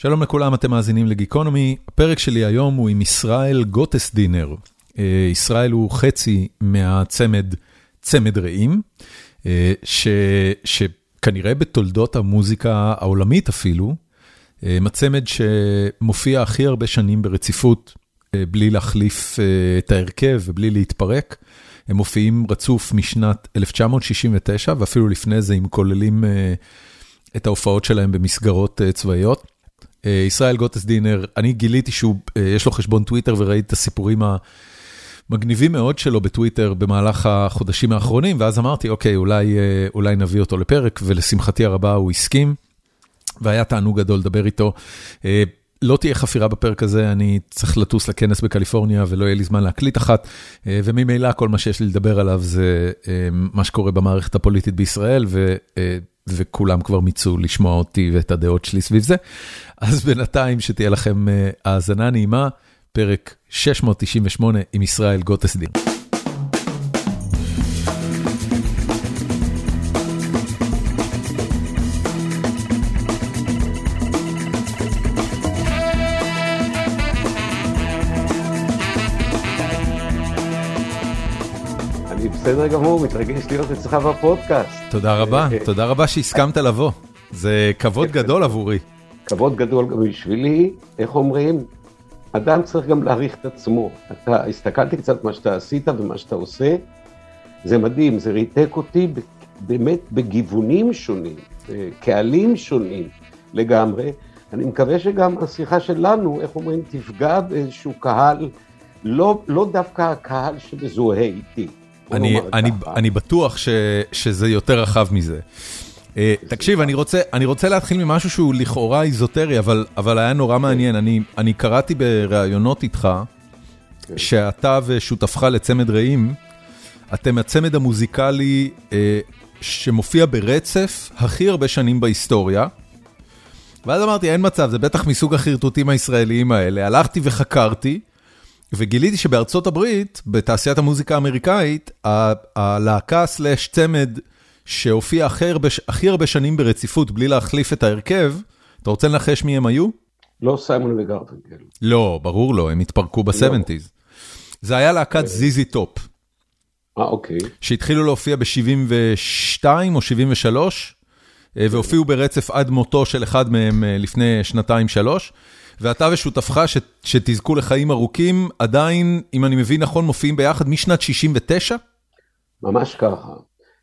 שלום לכולם, אתם מאזינים לגיקונומי. הפרק שלי היום הוא עם ישראל גוטסדינר. אה, ישראל הוא חצי מהצמד צמד רעים, אה, ש, שכנראה בתולדות המוזיקה העולמית אפילו, אה, הצמד שמופיע הכי הרבה שנים ברציפות, בלי להחליף את ההרכב ובלי להתפרק. הם מופיעים רצוף משנת 1969, ואפילו לפני זה, אם כוללים את ההופעות שלהם במסגרות צבאיות. ישראל גוטסדינר, אני גיליתי שיש לו חשבון טוויטר וראיתי את הסיפורים המגניבים מאוד שלו בטוויטר במהלך החודשים האחרונים, ואז אמרתי, אוקיי, אולי, אולי נביא אותו לפרק, ולשמחתי הרבה הוא הסכים, והיה תענוג גדול לדבר איתו. לא תהיה חפירה בפרק הזה, אני צריך לטוס לכנס בקליפורניה ולא יהיה לי זמן להקליט אחת, וממילא כל מה שיש לי לדבר עליו זה מה שקורה במערכת הפוליטית בישראל, ו... וכולם כבר מיצו לשמוע אותי ואת הדעות שלי סביב זה. אז בינתיים שתהיה לכם האזנה נעימה, פרק 698 עם ישראל גוטסדין. בסדר גמור, מתרגש להיות אצלך בפודקאסט. תודה רבה, תודה רבה שהסכמת לבוא. זה כבוד גדול עבורי. כבוד גדול גם בשבילי, איך אומרים? אדם צריך גם להעריך את עצמו. אתה, הסתכלתי קצת מה שאתה עשית ומה שאתה עושה, זה מדהים, זה ריתק אותי באמת בגיוונים שונים, קהלים שונים לגמרי. אני מקווה שגם השיחה שלנו, איך אומרים, תפגע באיזשהו קהל, לא, לא דווקא הקהל שמזוהה איתי. אני, אני, אני בטוח ש, שזה יותר רחב מזה. תקשיב, אני רוצה, אני רוצה להתחיל ממשהו שהוא לכאורה איזוטרי, אבל, אבל היה נורא מעניין. אני, אני קראתי בראיונות איתך, שאתה ושותפך לצמד רעים, אתם הצמד המוזיקלי אה, שמופיע ברצף הכי הרבה שנים בהיסטוריה. ואז אמרתי, אין מצב, זה בטח מסוג החרטוטים הישראליים האלה. הלכתי וחקרתי, וגיליתי שבארצות הברית, בתעשיית המוזיקה האמריקאית, הלהקה slash צמד שהופיע הכי הרבה שנים ברציפות בלי להחליף את ההרכב, אתה רוצה לנחש מי הם היו? לא סיימון וגרפנקל. לא, ברור לא, הם התפרקו ב-70's. זה היה להקת ZZ Top. אה, אוקיי. שהתחילו להופיע ב-72 או 73, והופיעו ברצף עד מותו של אחד מהם לפני שנתיים-שלוש. ואתה ושותפך, ש, שתזכו לחיים ארוכים, עדיין, אם אני מבין נכון, מופיעים ביחד משנת 69? ממש ככה.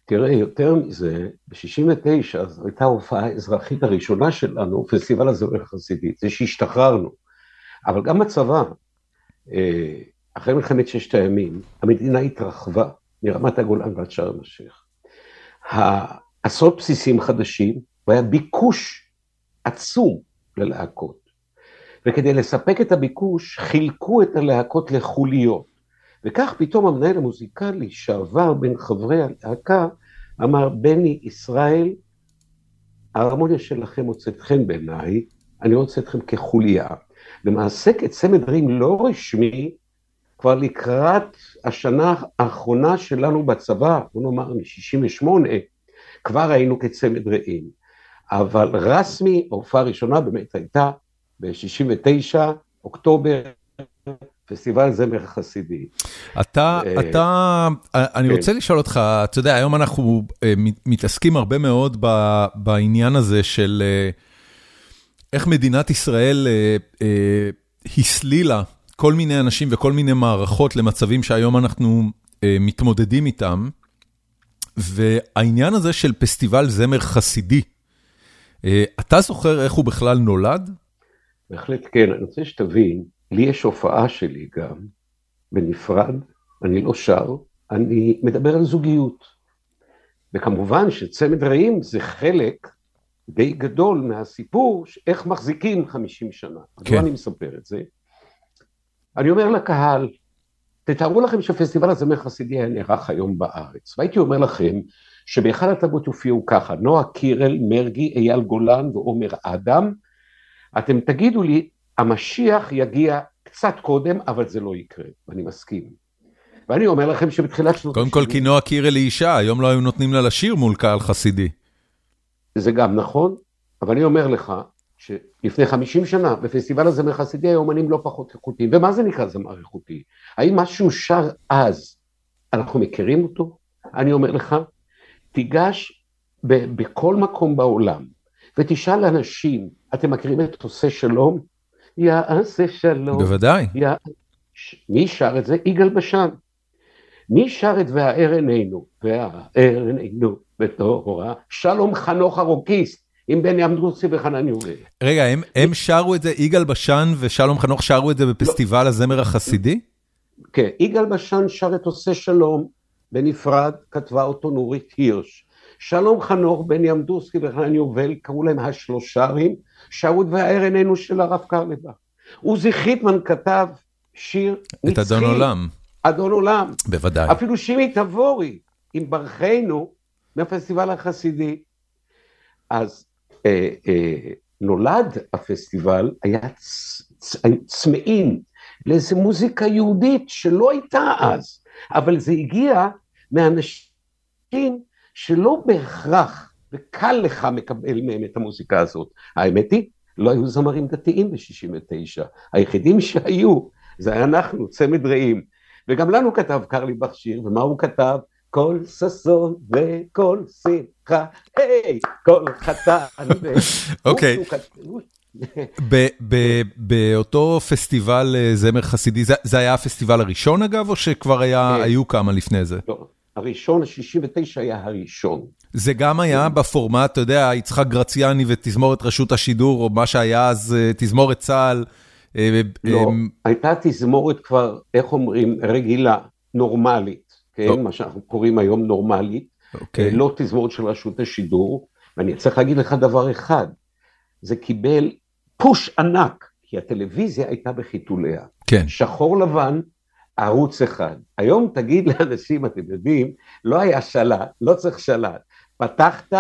תראה, יותר מזה, ב-69 זו הייתה ההופעה האזרחית הראשונה שלנו, פסטיבל הזמר החסידית, זה שהשתחררנו. אבל גם בצבא, אחרי מלחמת ששת הימים, המדינה התרחבה מרמת הגולן ועד שער המשך. עשרות בסיסים חדשים, והיה ביקוש עצום ללהקות. וכדי לספק את הביקוש, חילקו את הלהקות לחוליות. וכך פתאום המנהל המוזיקלי שעבר בין חברי הלהקה, אמר, בני ישראל, ההרמוניה שלכם מוצאת חן בעיניי, אני רוצה אתכם כחוליה. למעשה כצמד רעים לא רשמי, כבר לקראת השנה האחרונה שלנו בצבא, בוא נאמר מ-68, כבר היינו כצמד רעים. אבל רסמי, ההופעה הראשונה באמת הייתה ב-69, אוקטובר, פסטיבל זמר חסידי. אתה, אתה, אני רוצה לשאול אותך, אתה יודע, היום אנחנו מתעסקים הרבה מאוד בעניין הזה של איך מדינת ישראל הסלילה כל מיני אנשים וכל מיני מערכות למצבים שהיום אנחנו מתמודדים איתם, והעניין הזה של פסטיבל זמר חסידי, אתה זוכר איך הוא בכלל נולד? בהחלט כן, אני רוצה שתבין, לי יש הופעה שלי גם, בנפרד, אני לא שר, אני מדבר על זוגיות. וכמובן שצמד רעים זה חלק די גדול מהסיפור, איך מחזיקים 50 שנה. כן. אני מספר את זה. אני אומר לקהל, תתארו לכם שפסטיבל הזמר חסידי היה נערך היום בארץ, והייתי אומר לכם שבהיכל התרבות הופיעו ככה, נועה קירל, מרגי, אייל גולן ועומר אדם, אתם תגידו לי, המשיח יגיע קצת קודם, אבל זה לא יקרה, ואני מסכים. ואני אומר לכם שבתחילת שנות... קודם כל כי נועה קירל היא אישה, היום לא היו נותנים לה לשיר מול קהל חסידי. זה גם נכון, אבל אני אומר לך, שלפני 50 שנה בפסטיבל הזמר החסידי היו אומנים לא פחות איכותיים. ומה זה נקרא זמר איכותי? האם מה שהוא שר אז, אנחנו מכירים אותו? אני אומר לך, תיגש בכל מקום בעולם ותשאל אנשים, אתם מכירים את עושה שלום? יעשה שלום. בוודאי. יא... מי שר את זה? יגאל בשן. מי שר את והאר עינינו? והאר עינינו בתורה? שלום חנוך הרוקיסט. עם בני אמדרוסי וחנן יובל. רגע, הם, הם שרו את זה, יגאל בשן ושלום חנוך שרו את זה בפסטיבל לא. הזמר החסידי? כן, יגאל בשן שר את עושה שלום, בנפרד כתבה אותו נורית הירש. שלום חנוך, בני אמדורסקי וחנן יובל, קראו להם השלושרים, שרו את והאר עינינו של הרב קרליבך. עוזי חיטמן כתב שיר נצחי. את אדון עולם. אדון עולם. בוודאי. אפילו שימי תבורי, עם ברכנו, מהפסטיבל החסידי. אז אה, אה, נולד הפסטיבל, היה צמאים לאיזה מוזיקה יהודית שלא הייתה אז, אבל זה הגיע מאנשים שלא בהכרח, וקל לך מקבל מהם את המוזיקה הזאת. האמת היא, לא היו זמרים דתיים ב-69, היחידים שהיו זה היה אנחנו, צמד רעים. וגם לנו כתב קרלי שיר, ומה הוא כתב? כל ששון וכל שמחה, היי, כל חתן. אוקיי. באותו פסטיבל אה, זמר חסידי, זה היה הפסטיבל הראשון אגב, או שכבר כן. היו כמה לפני זה? לא, הראשון, ה-69 היה הראשון. זה גם היה בפורמט, אתה יודע, יצחק גרציאני ותזמורת רשות השידור, או מה שהיה אז אה, תזמורת צה"ל. אה, לא, הייתה תזמורת כבר, איך אומרים, רגילה, נורמלית. כן. מה שאנחנו קוראים היום נורמלית, okay. אוקיי. לא תזמורת של רשות השידור, ואני צריך להגיד לך דבר אחד, זה קיבל פוש ענק, כי הטלוויזיה הייתה בחיתוליה. כן. שחור לבן, ערוץ אחד. היום תגיד לאנשים, אתם יודעים, לא היה שלט, לא צריך שלט. פתחת,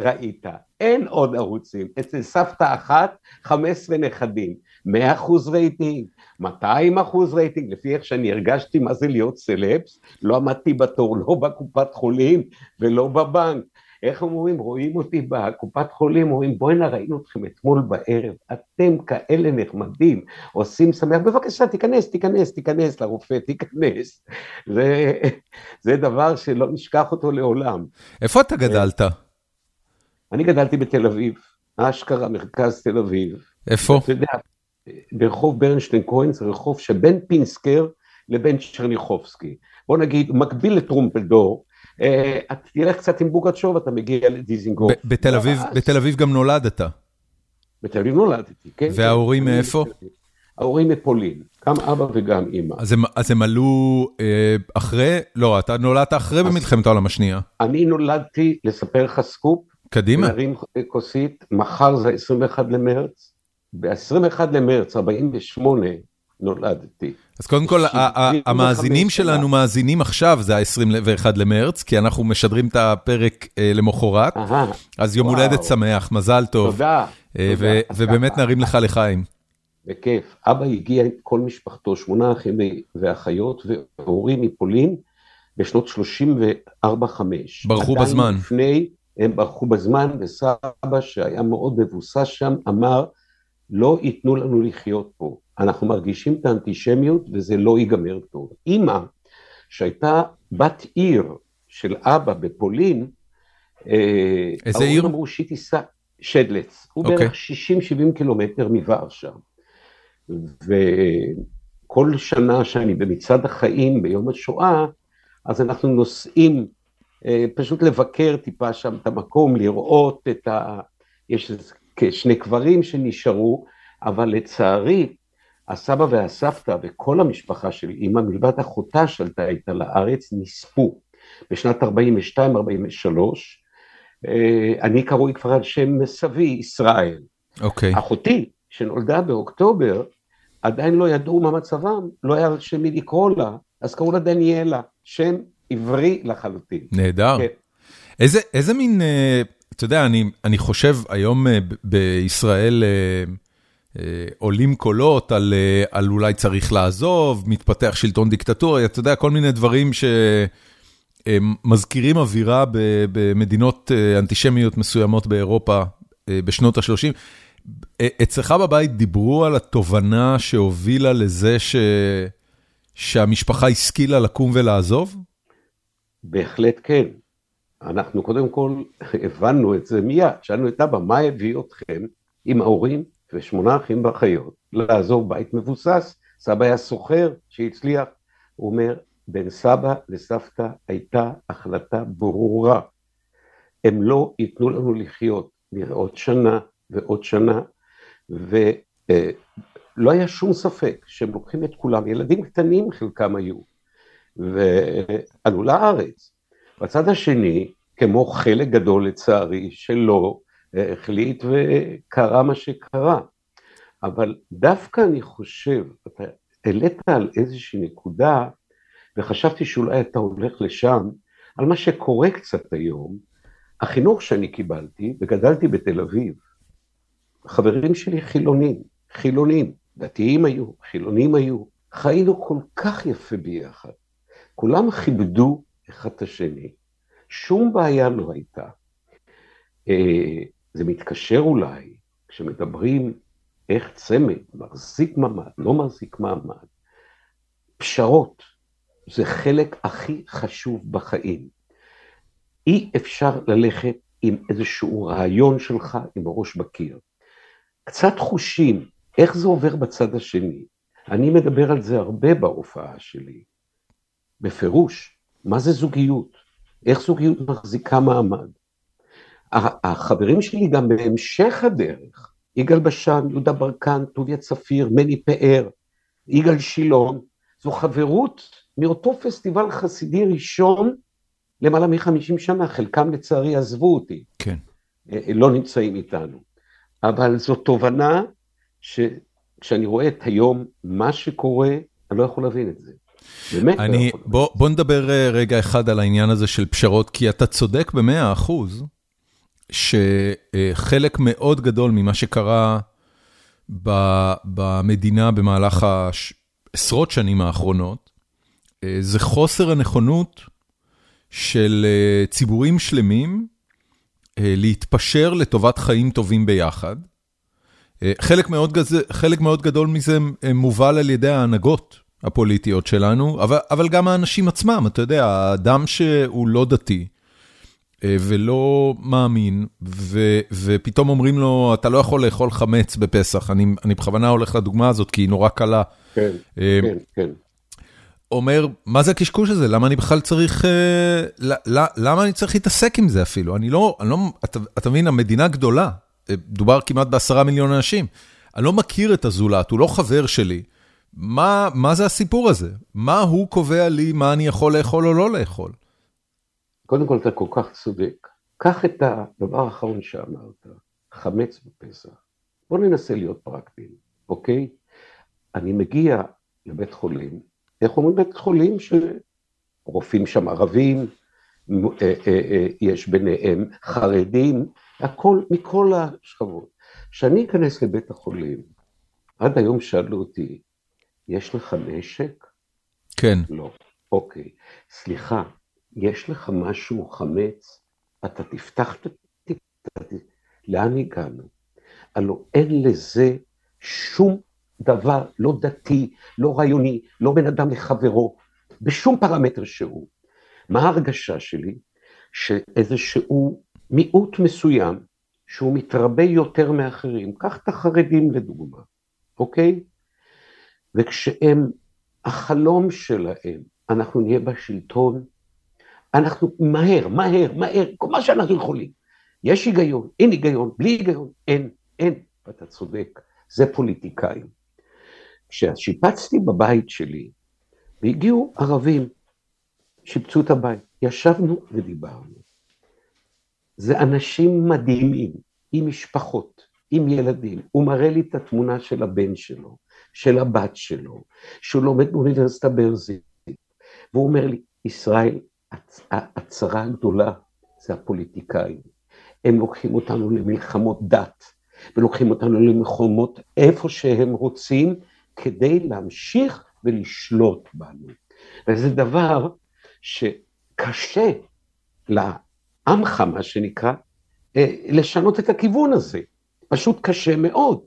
ראית. אין עוד ערוצים. אצל סבתא אחת, 15 נכדים. 100 אחוז רייטינג, 200 אחוז רייטינג, לפי איך שאני הרגשתי מה זה להיות סלפס, לא עמדתי בתור, לא בקופת חולים ולא בבנק. איך אומרים, רואים אותי בקופת חולים, אומרים בואנה ראינו אתכם אתמול בערב, אתם כאלה נחמדים, עושים שמח, בבקשה תיכנס, תיכנס, תיכנס לרופא, תיכנס. זה, זה דבר שלא נשכח אותו לעולם. איפה אתה גדלת? אני גדלתי בתל אביב, אשכרה מרכז תל אביב. איפה? אתה יודע, ברחוב ברנשטיין כהן זה רחוב שבין פינסקר לבין צ'רניחובסקי. בוא נגיד, מקביל לטרומפלדור, אה, את תלך קצת עם בוגרצ'וב, אתה מגיע לדיזינגוף. בתל אביב, בתל אביב גם נולדת. בתל אביב נולדתי, כן. וההורים מאיפה? ההורים מפולין, גם אבא וגם אימא. אז הם, אז הם עלו אה, אחרי, לא, אתה נולדת אחרי במלחמת העולם השנייה. אני נולדתי, לספר לך סקופ. קדימה. להרים כוסית, מחר זה 21 למרץ, ב-21 למרץ 48 נולדתי. אז קודם כל, המאזינים שלנו מאזינים עכשיו, זה ה-21 למרץ, כי אנחנו משדרים את הפרק אה, למחרת, אז יום הולדת שמח, מזל טוב. תודה. אה, ובאמת נרים לך לחיים. בכיף. אבא הגיע עם כל משפחתו, שמונה אחים ואחיות, והורים מפולין, בשנות 34-5. ברחו בזמן. לפני, הם ברחו בזמן, וסבא, שהיה מאוד מבוסס שם, אמר, לא ייתנו לנו לחיות פה. אנחנו מרגישים את האנטישמיות וזה לא ייגמר טוב. אימא, שהייתה בת עיר של אבא בפולין, אה, איזה עיר? אמרו שהיא תיסע, שדלץ, הוא okay. אוקיי. בערך 60-70 קילומטר מוורשה. וכל שנה שאני במצעד החיים ביום השואה, אז אנחנו נוסעים אה, פשוט לבקר טיפה שם את המקום, לראות את ה... יש כשני קברים שנשארו, אבל לצערי, הסבא והסבתא וכל המשפחה של אימא, מלבד אחותה שעלתה איתה לארץ, נספו בשנת 42-43. אה, אני קרוי כבר על שם סבי, ישראל. אוקיי. Okay. אחותי, שנולדה באוקטובר, עדיין לא ידעו מה מצבם, לא היה על שם מי לקרוא לה, אז קראו לה דניאלה, שם עברי לחלוטין. נהדר. כן. איזה, איזה מין... Uh... אתה יודע, אני אני חושב היום אה, בישראל אה, אה, עולים קולות על על אולי צריך לעזוב, מתפתח שלטון דיקטטורי, אתה יודע, כל מיני דברים שמזכירים אווירה במדינות אנטישמיות מסוימות באירופה בשנות ה-30. אצלך בבית דיברו על התובנה שהובילה לזה ש... שהמשפחה השכילה לקום ולעזוב? בהחלט כן. אנחנו קודם כל הבנו את זה מיד, שאלנו את אבא, מה הביא אתכם עם ההורים ושמונה אחים ואחיות לעזוב בית מבוסס? סבא היה סוחר שהצליח. הוא אומר, בין סבא לסבתא הייתה החלטה ברורה. הם לא ייתנו לנו לחיות, נראה עוד שנה ועוד שנה, ולא היה שום ספק שהם לוקחים את כולם, ילדים קטנים חלקם היו, ועלו לארץ. בצד השני, כמו חלק גדול לצערי שלא, החליט וקרה מה שקרה. אבל דווקא אני חושב, אתה העלית על איזושהי נקודה, וחשבתי שאולי אתה הולך לשם, על מה שקורה קצת היום, החינוך שאני קיבלתי, וגדלתי בתל אביב, חברים שלי חילונים, חילונים, דתיים היו, חילונים היו, חיינו כל כך יפה ביחד, כולם כיבדו אחד את השני, שום בעיה לא הייתה. זה מתקשר אולי, כשמדברים איך צמד מחזיק מעמד, לא מחזיק מעמד, פשרות זה חלק הכי חשוב בחיים. אי אפשר ללכת עם איזשהו רעיון שלך עם הראש בקיר. קצת חושים, איך זה עובר בצד השני. אני מדבר על זה הרבה בהופעה שלי. בפירוש, מה זה זוגיות? איך זוגיות מחזיקה מעמד? החברים שלי גם בהמשך הדרך, יגאל בשן, יהודה ברקן, טוביה צפיר, מני פאר, יגאל שילון, זו חברות מאותו פסטיבל חסידי ראשון למעלה מחמישים שנה, חלקם לצערי עזבו אותי. כן. אה, לא נמצאים איתנו. אבל זו תובנה שכשאני רואה את היום, מה שקורה, אני לא יכול להבין את זה. באמת אני, לא בוא, בוא נדבר אה, רגע אחד על העניין הזה של פשרות, כי אתה צודק במאה אחוז, שחלק מאוד גדול ממה שקרה במדינה במהלך העשרות שנים האחרונות, אה, זה חוסר הנכונות של אה, ציבורים שלמים אה, להתפשר לטובת חיים טובים ביחד. חלק מאוד, גז... חלק מאוד גדול מזה מובל על ידי ההנהגות הפוליטיות שלנו, אבל, אבל גם האנשים עצמם, אתה יודע, האדם שהוא לא דתי ולא מאמין, ו, ופתאום אומרים לו, אתה לא יכול לאכול חמץ בפסח, אני, אני בכוונה הולך לדוגמה הזאת כי היא נורא קלה. כן, כן, כן. אומר, מה זה הקשקוש הזה? למה אני בכלל צריך, אה, למה אני צריך להתעסק עם זה אפילו? אני לא, אני לא, אתה, אתה מבין, המדינה גדולה, אה, דובר כמעט בעשרה מיליון אנשים. אני לא מכיר את הזולת, הוא לא חבר שלי. מה, מה זה הסיפור הזה? מה הוא קובע לי מה אני יכול לאכול או לא לאכול? קודם כל אתה כל כך צודק. קח את הדבר האחרון שאמרת, חמץ בפסח. בוא ננסה להיות פרקטיים, אוקיי? אני מגיע לבית חולים, איך אומרים בית חולים שרופאים שם ערבים, אה, אה, אה, יש ביניהם חרדים, הכל מכל השכבות. כשאני אכנס לבית החולים, עד היום שאלו אותי, יש לך נשק? כן. לא. אוקיי. סליחה, יש לך משהו חמץ? אתה תפתח את התיק, לאן הגענו? הלוא אין לזה שום דבר לא דתי, לא רעיוני, לא בין אדם לחברו, בשום פרמטר שהוא. מה ההרגשה שלי? שאיזשהו מיעוט מסוים, שהוא מתרבה יותר מאחרים, קח את החרדים לדוגמה, אוקיי? וכשהם, החלום שלהם, אנחנו נהיה בשלטון, אנחנו מהר, מהר, מהר, כל מה שאנחנו יכולים. יש היגיון, אין היגיון, בלי היגיון, אין, אין, ואתה צודק, זה פוליטיקאים. כששיפצתי בבית שלי, והגיעו ערבים, שיפצו את הבית, ישבנו ודיברנו. זה אנשים מדהימים, עם משפחות, עם ילדים. הוא מראה לי את התמונה של הבן שלו, של הבת שלו, שהוא לומד באוניברסיטה בארזית. והוא אומר לי, ישראל, הצרה הגדולה זה הפוליטיקאים. הם לוקחים אותנו למלחמות דת, ולוקחים אותנו למלחמות איפה שהם רוצים, כדי להמשיך ולשלוט בנו. וזה דבר שקשה לעמך, מה שנקרא, אה, לשנות את הכיוון הזה. פשוט קשה מאוד.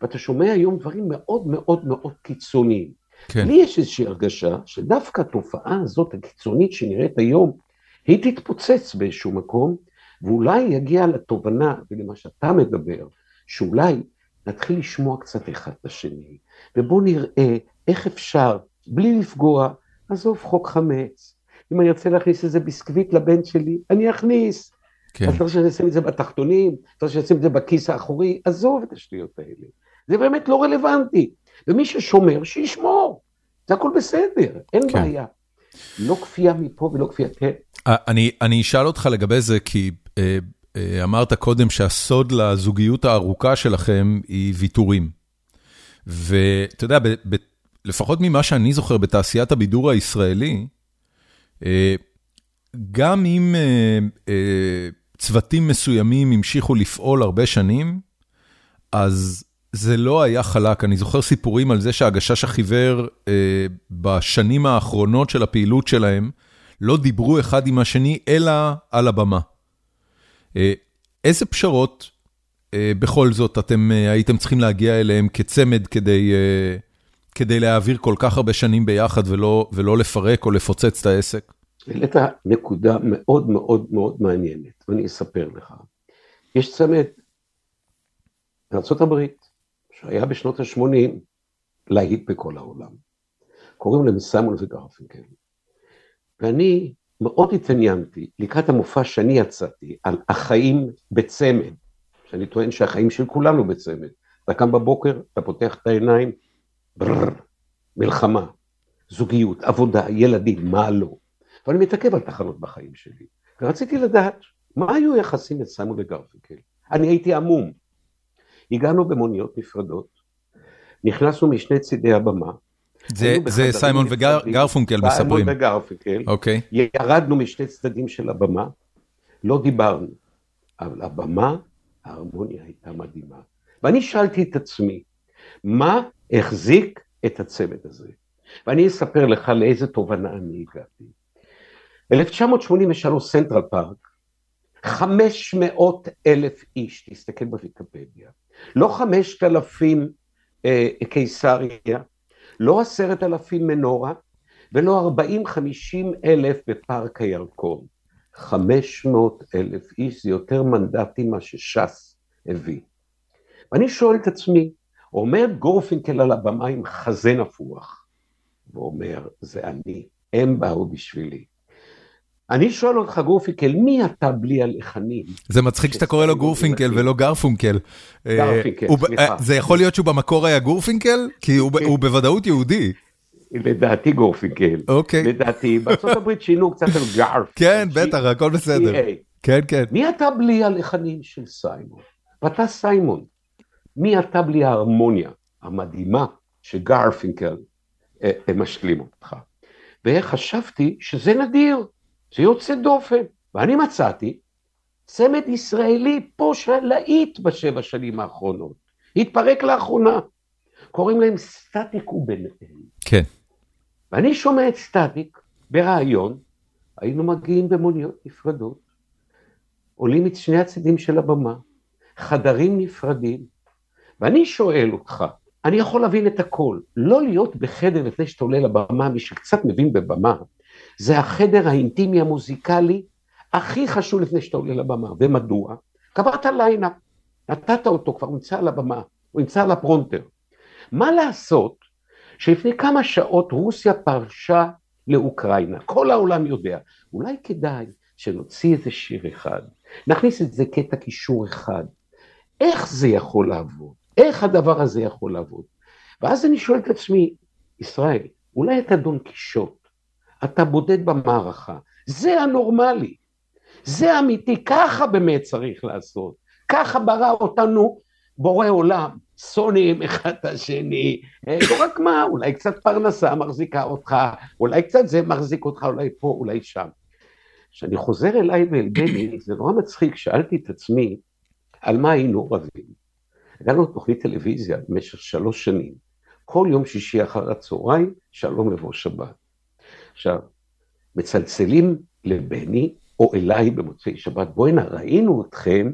ואתה שומע היום דברים מאוד מאוד מאוד קיצוניים. כן. לי יש איזושהי הרגשה שדווקא התופעה הזאת הקיצונית שנראית היום, היא תתפוצץ באיזשהו מקום, ואולי יגיע לתובנה ולמה שאתה מדבר, שאולי נתחיל לשמוע קצת אחד את השני, ובואו נראה איך אפשר, בלי לפגוע, עזוב חוק חמץ. אם אני רוצה להכניס איזה ביסקוויט לבן שלי, אני אכניס. כן. אתה רוצה שאני אשים את זה בתחתונים, אתה רוצה שאני אשים את זה בכיס האחורי, עזוב את השטויות האלה. זה באמת לא רלוונטי. ומי ששומר, שישמור. זה הכל בסדר, אין כן. בעיה. לא כפייה מפה ולא כפייה, כן. אני, אני אשאל אותך לגבי זה, כי אה, אה, אמרת קודם שהסוד לזוגיות הארוכה שלכם היא ויתורים. ואתה יודע, ב, ב, לפחות ממה שאני זוכר בתעשיית הבידור הישראלי, אה, גם אם אה, אה, צוותים מסוימים המשיכו לפעול הרבה שנים, אז זה לא היה חלק. אני זוכר סיפורים על זה שהגשש החיוור אה, בשנים האחרונות של הפעילות שלהם, לא דיברו אחד עם השני, אלא על הבמה. אה, איזה פשרות אה, בכל זאת אתם אה, הייתם צריכים להגיע אליהם כצמד כדי, אה, כדי להעביר כל כך הרבה שנים ביחד ולא, ולא לפרק או לפוצץ את העסק? העלית נקודה מאוד מאוד מאוד מעניינת, ואני אספר לך. יש צמד בארה"ב, שהיה בשנות ה-80 להיט בכל העולם. קוראים להם סיימון וגרפינקל. ואני מאוד התעניינתי לקראת המופע שאני יצאתי על החיים בצמד, שאני טוען שהחיים של כולנו בצמד. אתה קם בבוקר, אתה פותח את העיניים, ברר, מלחמה, זוגיות, עבודה, ילדים, מה לא. ואני מתעכב על תחנות בחיים שלי. ורציתי לדעת, מה היו היחסים סיימון וגרפינקל? אני הייתי עמום. הגענו במוניות נפרדות, נכנסנו משני צידי הבמה. זה, זה סיימון וגרפונקל מספרים. סיימון וגרפונקל. אוקיי. ירדנו משני צדדים של הבמה, לא דיברנו, אבל הבמה, ההרמוניה הייתה מדהימה. ואני שאלתי את עצמי, מה החזיק את הצמד הזה? ואני אספר לך לאיזה תובנה אני הגעתי. 1983 סנטרל פארק, 500 אלף איש, תסתכל בוויקיפדיה, לא 5,000 אה, קיסריה, לא 10,000 מנורה, ולא 40-50 אלף בפארק הירקון. 500 אלף איש זה יותר מנדטים מה שש"ס הביא. ואני שואל את עצמי, אומר גורפינקל על הבמה עם חזה נפוח, ואומר, זה אני, הם באו בשבילי. אני שואל אותך גורפינקל, מי אתה בלי הלחנים? זה מצחיק שאתה קורא לו גורפינקל ולא גרפונקל. גרפינקל, אה, סליחה. זה יכול להיות שהוא במקור היה גורפינקל? כי הוא כן. בוודאות יהודי. לדעתי גורפינקל. אוקיי. לדעתי, בארה"ב שינו קצת על גרפינקל. כן, בטח, הכל בסדר. כן, כן. מי אתה בלי הלחנים של סיימון? ואתה סיימון. מי אתה בלי ההרמוניה המדהימה שגרפינקל אה, משלים אותך? וחשבתי שזה נדיר. זה יוצא דופן. ואני מצאתי צמד ישראלי פה שלהיט בשבע שנים האחרונות. התפרק לאחרונה. קוראים להם סטטיק וביניהם. כן. ואני שומע את סטטיק ברעיון, היינו מגיעים במוניות נפרדות, עולים את שני הצדדים של הבמה, חדרים נפרדים, ואני שואל אותך, אני יכול להבין את הכל, לא להיות בחדר לפני שאתה עולה לבמה, מי שקצת מבין בבמה, זה החדר האינטימי המוזיקלי הכי חשוב לפני שאתה עולה לבמה. ומדוע? קבעת ליינה, נתת אותו, כבר נמצא על הבמה, הוא נמצא על הפרונטר. מה לעשות שלפני כמה שעות רוסיה פרשה לאוקראינה, כל העולם יודע, אולי כדאי שנוציא איזה שיר אחד, נכניס את זה קטע קישור אחד, איך זה יכול לעבוד? איך הדבר הזה יכול לעבוד? ואז אני שואל את עצמי, ישראל, אולי אתה דון קישוט, אתה בודד במערכה. זה הנורמלי, זה אמיתי, ככה באמת צריך לעשות. ככה ברא אותנו בורא עולם, שונאים אחד את השני, אה, לא רק מה, אולי קצת פרנסה מחזיקה אותך, אולי קצת זה מחזיק אותך, אולי פה, אולי שם. כשאני חוזר אליי ואל בני, זה נורא מצחיק, שאלתי את עצמי, על מה היינו רבים. הייתה לנו תוכנית טלוויזיה במשך שלוש שנים, כל יום שישי אחר הצהריים, שלום לבוא שבת. עכשיו, מצלצלים לבני או אליי במוצאי שבת, בואי נא, ראינו אתכם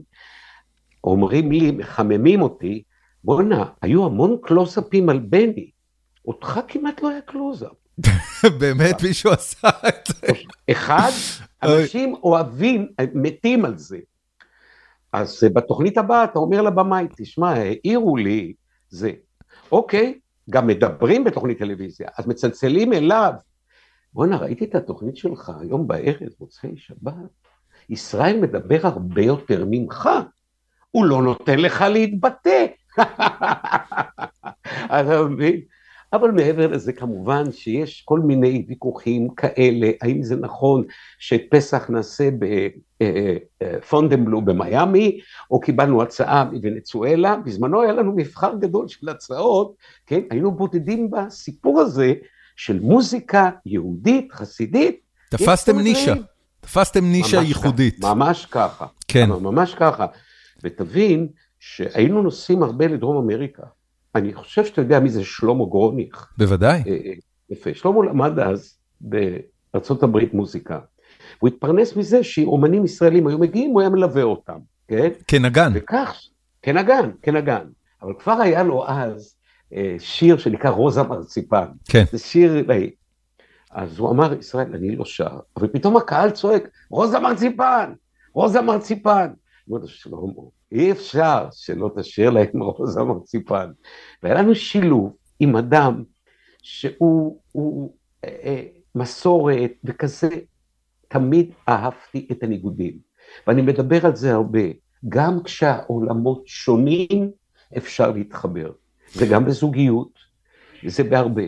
אומרים לי, מחממים אותי, בואנה, היו המון קלוזאפים על בני, אותך כמעט לא היה קלוזאפ. באמת מישהו עשה את זה. אחד, אנשים אוהבים, מתים על זה. אז בתוכנית הבאה אתה אומר לבמאי, תשמע, העירו לי זה. אוקיי, גם מדברים בתוכנית טלוויזיה, אז מצלצלים אליו. בואנה, ראיתי את התוכנית שלך היום בערב, מוצאי שבת. ישראל מדבר הרבה יותר ממך. הוא לא נותן לך להתבטא. אתה מבין? אבל מעבר לזה כמובן שיש כל מיני ויכוחים כאלה, האם זה נכון שפסח נעשה בפונדנבלו במיאמי, או קיבלנו הצעה מוונצואלה, בזמנו היה לנו מבחר גדול של הצעות, כן, היינו בודדים בסיפור הזה של מוזיקה יהודית, חסידית. תפסתם נישה, תפסתם נישה ייחודית. ממש ככה, כן. ממש ככה, ותבין שהיינו נוסעים הרבה לדרום אמריקה. אני חושב שאתה יודע מי זה שלמה גרוניך. בוודאי. יפה, שלמה למד אז הברית מוזיקה. הוא התפרנס מזה שאומנים ישראלים היו מגיעים, הוא היה מלווה אותם, כן? כנגן. וכך, כנגן, כנגן. אבל כבר היה לו אז שיר שנקרא רוזה מרציפן. כן. זה שיר להיט. אז הוא אמר, ישראל, אני לא שר, אבל פתאום הקהל צועק, רוזה מרציפן, רוזה מרציפן. אומר, שלמה, אי אפשר שלא תשאיר להם רוזה מרציפן. והיה לנו שילוב עם אדם שהוא הוא, אה, אה, מסורת וכזה, תמיד אהבתי את הניגודים. ואני מדבר על זה הרבה, גם כשהעולמות שונים אפשר להתחבר. זה גם בזוגיות, וזה בהרבה.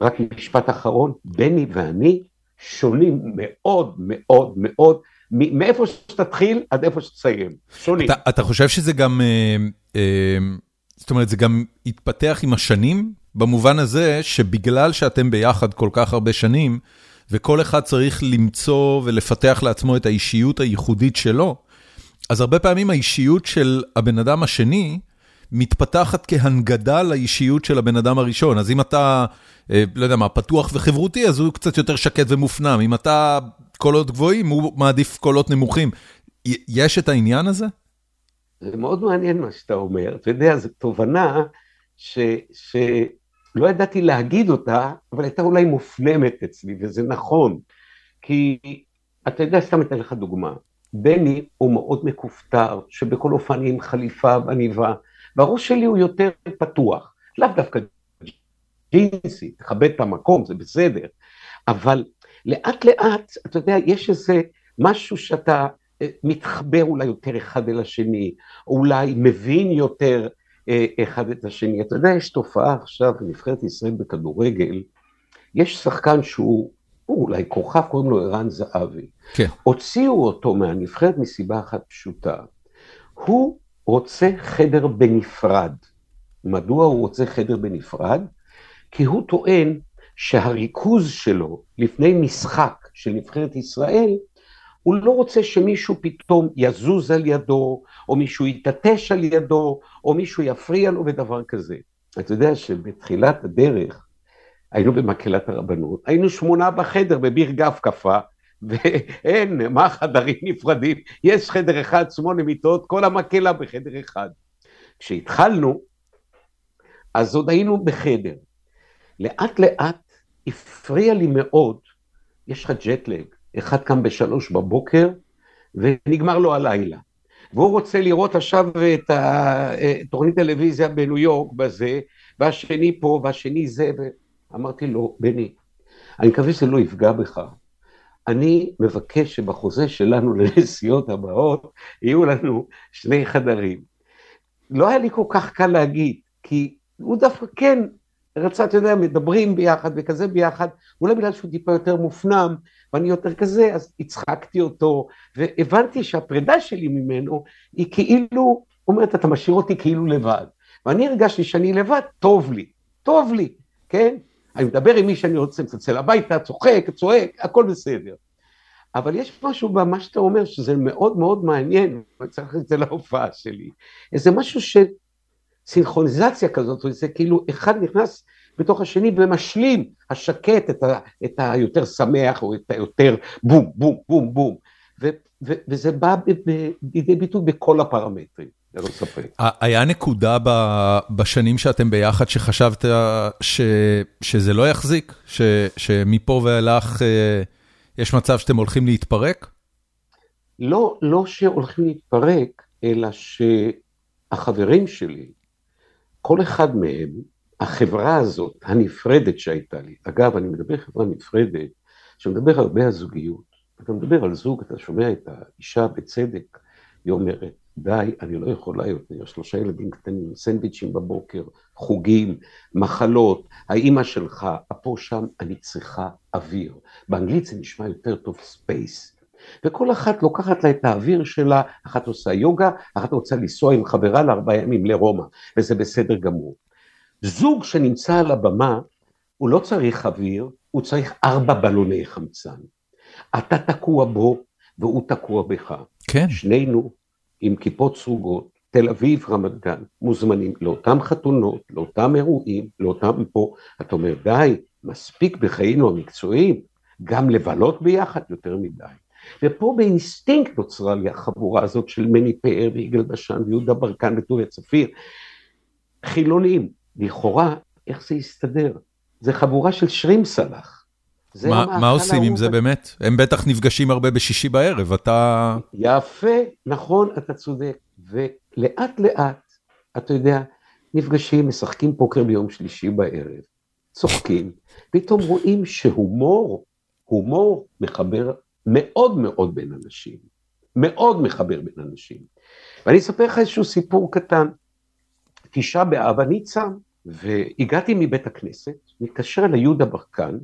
רק משפט אחרון, בני ואני שונים מאוד מאוד מאוד. מאיפה שתתחיל עד איפה שתסיים, שונים. אתה, אתה חושב שזה גם, אה, אה, זאת אומרת, זה גם התפתח עם השנים, במובן הזה שבגלל שאתם ביחד כל כך הרבה שנים, וכל אחד צריך למצוא ולפתח לעצמו את האישיות הייחודית שלו, אז הרבה פעמים האישיות של הבן אדם השני, מתפתחת כהנגדה לאישיות של הבן אדם הראשון. אז אם אתה, לא יודע מה, פתוח וחברותי, אז הוא קצת יותר שקט ומופנם. אם אתה קולות גבוהים, הוא מעדיף קולות נמוכים. יש את העניין הזה? זה מאוד מעניין מה שאתה אומר. אתה יודע, זו תובנה ש, שלא ידעתי להגיד אותה, אבל הייתה אולי מופנמת אצלי, וזה נכון. כי אתה יודע, סתם אתן לך דוגמה. בני הוא מאוד מכופתר, שבכל אופן עם חליפה ועניבה, והראש שלי הוא יותר פתוח, לאו דווקא ג'ינסי, תכבד את המקום, זה בסדר, אבל לאט לאט, אתה יודע, יש איזה משהו שאתה מתחבר אולי יותר אחד אל השני, אולי מבין יותר אחד את השני. אתה יודע, יש תופעה עכשיו בנבחרת ישראל בכדורגל, יש שחקן שהוא הוא אולי כוכב, קוראים לו ערן זהבי. כן. הוציאו אותו מהנבחרת מסיבה אחת פשוטה. הוא רוצה חדר בנפרד. מדוע הוא רוצה חדר בנפרד? כי הוא טוען שהריכוז שלו לפני משחק של נבחרת ישראל, הוא לא רוצה שמישהו פתאום יזוז על ידו, או מישהו יתעטש על ידו, או מישהו יפריע לו ודבר כזה. אתה יודע שבתחילת הדרך, היינו במקהלת הרבנות, היינו שמונה בחדר בביר גב כפה, ואין, מה חדרים נפרדים, יש חדר אחד, שמונה מיטות, כל המקהלה בחדר אחד. כשהתחלנו, אז עוד היינו בחדר. לאט לאט הפריע לי מאוד, יש לך ג'טלג, אחד קם בשלוש בבוקר ונגמר לו הלילה. והוא רוצה לראות עכשיו את התוכנית טלוויזיה בניו יורק בזה, והשני פה, והשני זה, ואמרתי לו, בני, אני מקווה שזה לא יפגע בך. אני מבקש שבחוזה שלנו לנסיעות הבאות, יהיו לנו שני חדרים. לא היה לי כל כך קל להגיד, כי הוא דווקא כן רצה, אתה יודע, מדברים ביחד וכזה ביחד, אולי בגלל שהוא טיפה יותר מופנם, ואני יותר כזה, אז הצחקתי אותו, והבנתי שהפרידה שלי ממנו היא כאילו, אומרת, אתה משאיר אותי כאילו לבד. ואני הרגשתי שאני לבד, טוב לי, טוב לי, כן? אני מדבר עם מי שאני רוצה, מצלצל הביתה, צוחק, צועק, הכל בסדר. אבל יש משהו במה שאתה אומר, שזה מאוד מאוד מעניין, ואני צריך את זה להופעה שלי. איזה משהו של סינכרוניזציה כזאת, זה כאילו אחד נכנס בתוך השני ומשלים, השקט את, ה, את היותר שמח, או את היותר בום, בום, בום, בום. ו, ו, וזה בא לידי ביטוי בכל הפרמטרים. ללא ספק. היה נקודה בשנים שאתם ביחד שחשבת שזה לא יחזיק? שמפה ואילך יש מצב שאתם הולכים להתפרק? לא, לא שהולכים להתפרק, אלא שהחברים שלי, כל אחד מהם, החברה הזאת, הנפרדת שהייתה לי, אגב, אני מדבר חברה נפרדת, שמדבר הרבה על זוגיות. אתה מדבר על זוג, אתה שומע את האישה בצדק, היא אומרת, די, אני לא יכולה יותר, שלושה ילדים קטנים, סנדוויצ'ים בבוקר, חוגים, מחלות, האימא שלך, פה שם, אני צריכה אוויר. באנגלית זה נשמע יותר טוב space. וכל אחת לוקחת לה את האוויר שלה, אחת עושה יוגה, אחת רוצה לנסוע עם חברה לארבעה ימים לרומא, וזה בסדר גמור. זוג שנמצא על הבמה, הוא לא צריך אוויר, הוא צריך ארבע בלוני חמצן. אתה תקוע בו והוא תקוע בך. כן. שנינו עם כיפות סרוגות, תל אביב, רמת גן, מוזמנים לאותם חתונות, לאותם אירועים, לאותם פה. אתה אומר, די, מספיק בחיינו המקצועיים, גם לבלות ביחד יותר מדי. ופה באינסטינקט נוצרה לי החבורה הזאת של מני פאר ויגאל בשן ויהודה ברקן וטוביה צפיר. חילונים, לכאורה, איך זה יסתדר? זה חבורה של שרימסלח. מה, מה עושים עם זה באמת? הם בטח נפגשים הרבה בשישי בערב, אתה... יפה, נכון, אתה צודק. ולאט לאט, אתה יודע, נפגשים, משחקים פוקר ביום שלישי בערב, צוחקים, פתאום רואים שהומור, הומור מחבר מאוד מאוד בין אנשים, מאוד מחבר בין אנשים. ואני אספר לך איזשהו סיפור קטן. תשעה באב אני צם, והגעתי מבית הכנסת, מתקשר אל יהודה ברקן,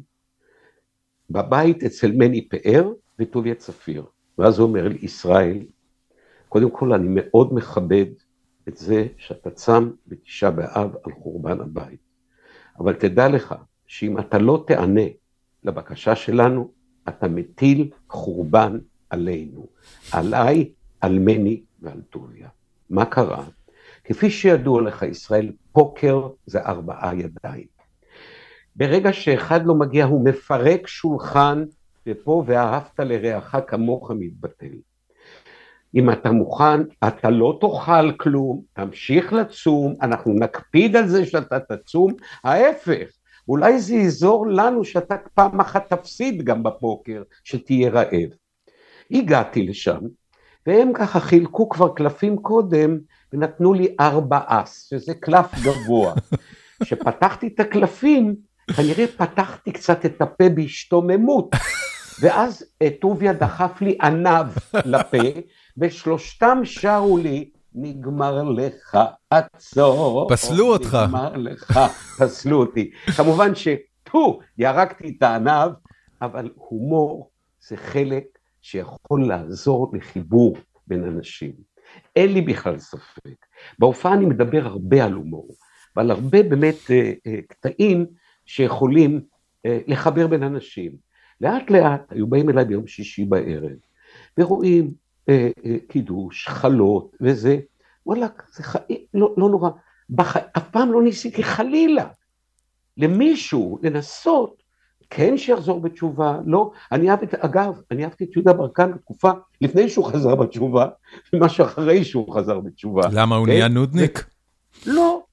בבית אצל מני פאר וטוביה צפיר. ואז הוא אומר לי, ישראל, קודם כל אני מאוד מכבד את זה שאתה צם בתשעה באב על חורבן הבית. אבל תדע לך שאם אתה לא תענה לבקשה שלנו, אתה מטיל חורבן עלינו, עליי, על מני ועל טוביה. מה קרה? כפי שידוע לך, ישראל, פוקר זה ארבעה ידיים. ברגע שאחד לא מגיע הוא מפרק שולחן, ופה ואהבת לרעך כמוך מתבטל. אם אתה מוכן, אתה לא תאכל כלום, תמשיך לצום, אנחנו נקפיד על זה שאתה תצום, ההפך, אולי זה יעזור לנו שאתה פעם אחת תפסיד גם בפוקר, שתהיה רעב. הגעתי לשם, והם ככה חילקו כבר קלפים קודם, ונתנו לי ארבע אס, שזה קלף גבוה. כשפתחתי את הקלפים, כנראה פתחתי קצת את הפה בהשתוממות, ואז טוביה דחף לי ענב לפה, ושלושתם שרו לי, נגמר לך עצור. פסלו אותך. נגמר לך, פסלו אותי. כמובן שפו, ירקתי את הענב, אבל הומור זה חלק שיכול לעזור לחיבור בין אנשים. אין לי בכלל ספק. בהופעה אני מדבר הרבה על הומור, ועל הרבה באמת אה, אה, קטעים שיכולים אה, לחבר בין אנשים. לאט לאט היו באים אליי ביום שישי בערב, ורואים אה, אה, קידוש, חלות וזה, וואלה, זה חיים, לא, לא נורא. בח... אף פעם לא ניסיתי חלילה למישהו לנסות כן שיחזור בתשובה, לא. אני אהבתי, אגב, אני אהבתי את יהודה ברקן בתקופה לפני שהוא חזר בתשובה, ומה שאחרי שהוא חזר בתשובה. למה הוא כן? נהיה נודניק? לא,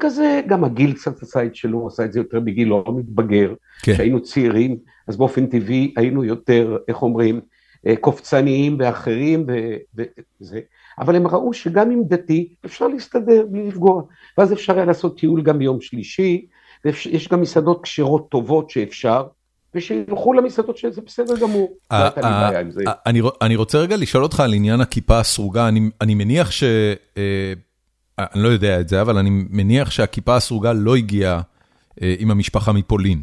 כזה, גם הגיל קצת עשה את שלו, עשה את זה יותר בגיל לא מתבגר. כן. כשהיינו צעירים, אז באופן טבעי היינו יותר, איך אומרים, אה, קופצניים ואחרים וזה. אבל הם ראו שגם עם דתי אפשר להסתדר בלי לפגוע. ואז אפשר היה לעשות טיול גם ביום שלישי, ויש גם מסעדות כשרות טובות שאפשר, ושילכו למסעדות שזה בסדר גמור. אה, אה, אני רוצה רגע לשאול אותך על עניין הכיפה הסרוגה, אני מניח ש... אני לא יודע את זה, אבל אני מניח שהכיפה הסרוגה לא הגיעה עם המשפחה מפולין.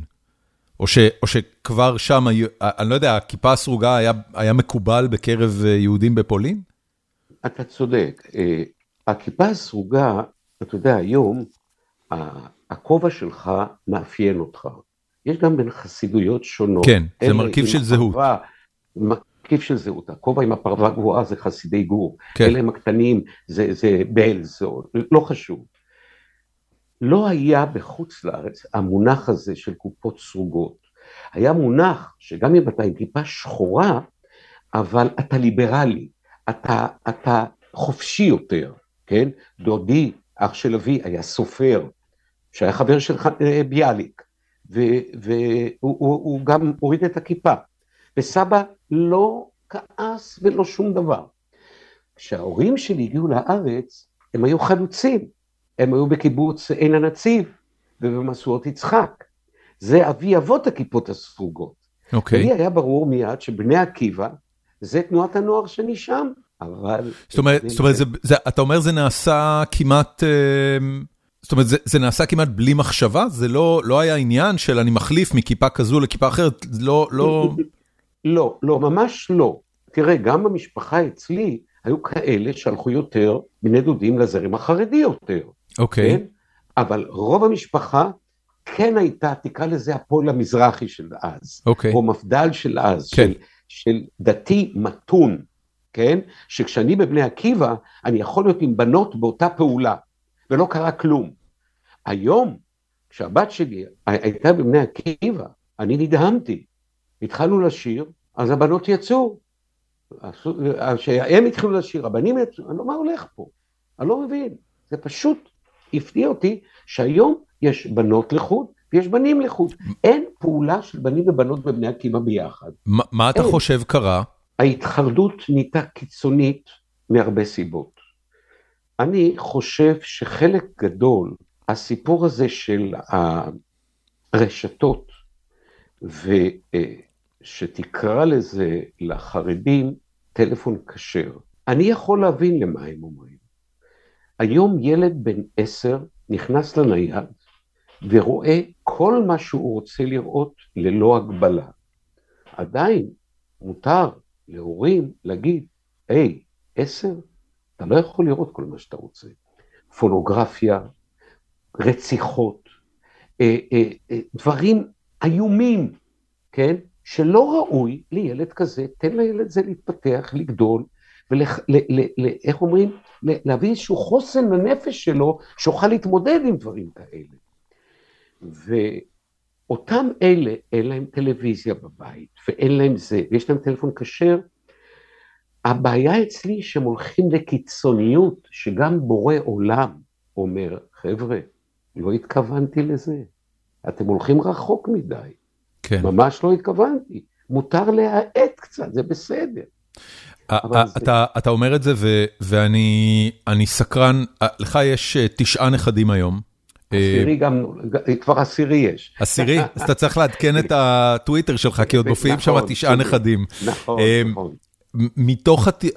או, ש, או שכבר שם, אני לא יודע, הכיפה הסרוגה היה, היה מקובל בקרב יהודים בפולין? אתה צודק. הכיפה הסרוגה, אתה יודע, היום, הכובע שלך מאפיין אותך. יש גם בין חסידויות שונות. כן, זה מרכיב של זהות. מרכיב של זהות. הכובע עם הפרווה גבוהה זה חסידי גור. כן. אלה הם הקטנים, זה, זה בלז, לא חשוב. לא היה בחוץ לארץ המונח הזה של קופות סרוגות. היה מונח שגם אם אתה עם כיפה שחורה, אבל אתה ליברלי, אתה, אתה חופשי יותר. כן? דודי, אח של אבי, היה סופר, שהיה חבר של אה, ביאליק, והוא גם הוריד את הכיפה. וסבא לא כעס ולא שום דבר. כשההורים שלי הגיעו לארץ, הם היו חלוצים. הם היו בקיבוץ עין הנציב ובמשואות יצחק. זה אבי אבות הכיפות הספוגות. אוקיי. לי היה ברור מיד שבני עקיבא זה תנועת הנוער שאני שם, אבל... זאת אומרת, זאת אומרת זה, זה, אתה אומר זה נעשה כמעט, אה, זאת אומרת זה, זה נעשה כמעט בלי מחשבה? זה לא, לא היה עניין של אני מחליף מכיפה כזו לכיפה אחרת? לא, לא... לא, לא, ממש לא. תראה, גם במשפחה אצלי היו כאלה שהלכו יותר בני דודים לזרם החרדי יותר. אוקיי. Okay. כן? אבל רוב המשפחה כן הייתה, תקרא לזה הפועל המזרחי של אז. אוקיי. או מפד"ל של אז. כן. של, של דתי מתון, כן? שכשאני בבני עקיבא, אני יכול להיות עם בנות באותה פעולה, ולא קרה כלום. היום, כשהבת שלי הייתה בבני עקיבא, אני נדהמתי. התחלנו לשיר, אז הבנות יצאו. כשהם התחילו לשיר, הבנים יצאו, אני לא מה הולך פה, אני לא מבין. זה פשוט הפתיע אותי שהיום יש בנות לחוד ויש בנים לחוד. אין פעולה של בנים ובנות בבני עקיבא ביחד. ما, מה אתה אין. חושב קרה? ההתחרדות נהייתה קיצונית מהרבה סיבות. אני חושב שחלק גדול, הסיפור הזה של הרשתות, ושתקרא לזה לחרדים טלפון כשר, אני יכול להבין למה הם אומרים. היום ילד בן עשר נכנס לנייד ורואה כל מה שהוא רוצה לראות ללא הגבלה. עדיין מותר להורים להגיד, היי, עשר, אתה לא יכול לראות כל מה שאתה רוצה. פונוגרפיה, רציחות, אה, אה, אה, דברים איומים, כן? שלא ראוי לילד כזה, תן לילד זה להתפתח, לגדול, ואיך אומרים? להביא איזשהו חוסן לנפש שלו, שיוכל להתמודד עם דברים כאלה. ואותם אלה, אין להם טלוויזיה בבית, ואין להם זה, ויש להם טלפון כשר, הבעיה אצלי שהם הולכים לקיצוניות, שגם בורא עולם אומר, חבר'ה, לא התכוונתי לזה, אתם הולכים רחוק מדי. כן. ממש לא התכוונתי. מותר להאט קצת, זה בסדר. אתה אומר את זה ואני סקרן, לך יש אה, תשעה נכדים היום. עשירי אה, גם, כבר עשירי יש. עשירי? אז אתה צריך לעדכן את הטוויטר שלך, כי עוד מופיעים שם נכון, תשעה נכדים. נכון, אה, נכון.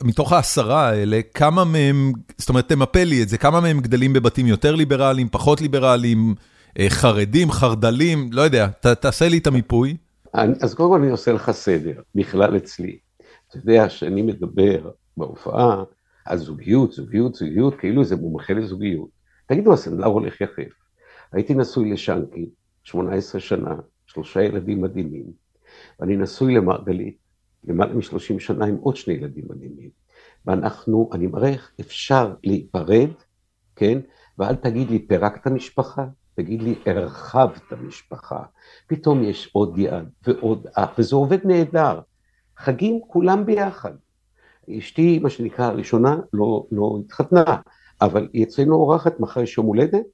מתוך העשרה האלה, כמה מהם, זאת אומרת, תמפה לי את זה, כמה מהם גדלים בבתים יותר ליברליים, פחות ליברליים, חרדים, חרדלים, לא יודע, תעשה לי את המיפוי. אז קודם כל אני עושה לך סדר, בכלל אצלי. אתה יודע שאני מדבר בהופעה על זוגיות, זוגיות, זוגיות, כאילו זה מומחה לזוגיות. תגידו, הסנדלר הולך יחף. הייתי נשוי לשנקי, 18 שנה, שלושה ילדים מדהימים, ואני נשוי למרגלית, למעלה מ-30 שנה עם עוד שני ילדים מדהימים. ואנחנו, אני מראה איך אפשר להיפרד, כן? ואל תגיד לי, פירקת משפחה, תגיד לי, הרחבת משפחה. פתאום יש עוד יד ועוד אח, וזה עובד נהדר. חגים כולם ביחד. אשתי, מה שנקרא, הראשונה, לא, לא התחתנה, אבל היא אצלנו אורחת, מחר יש יום הולדת.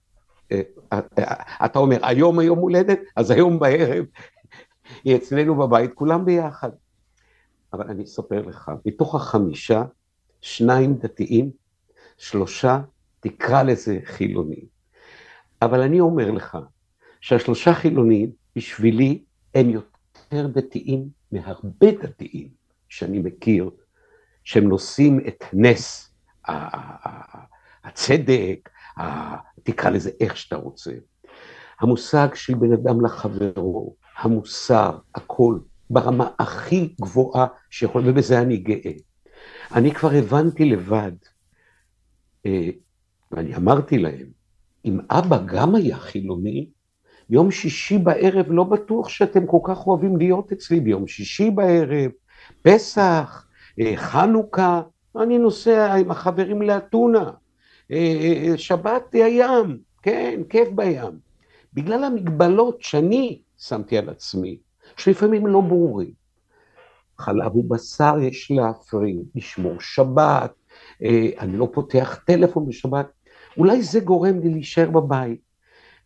אה, אה, אה, אתה אומר, היום היום הולדת, אז היום בערב היא אצלנו בבית, כולם ביחד. אבל אני אספר לך, מתוך החמישה, שניים דתיים, שלושה, תקרא לזה חילונים. אבל אני אומר לך, שהשלושה חילונים, בשבילי, הם יותר דתיים מהרבה דתיים שאני מכיר, שהם נושאים את נס הצדק, תקרא לזה איך שאתה רוצה. המושג של בן אדם לחברו, המוסר, הכל, ברמה הכי גבוהה שיכול, ובזה אני גאה. אני כבר הבנתי לבד, אה, ואני אמרתי להם, אם אבא גם היה חילוני, יום שישי בערב לא בטוח שאתם כל כך אוהבים להיות אצלי ביום שישי בערב, פסח, אה, חנוכה, אני נוסע עם החברים לאתונה, אה, אה, שבת הים, כן, כיף בים. בגלל המגבלות שאני שמתי על עצמי, שלפעמים לא ברורים. חלב ובשר יש להפריד, לשמור שבת, אני לא פותח טלפון בשבת, אולי זה גורם לי להישאר בבית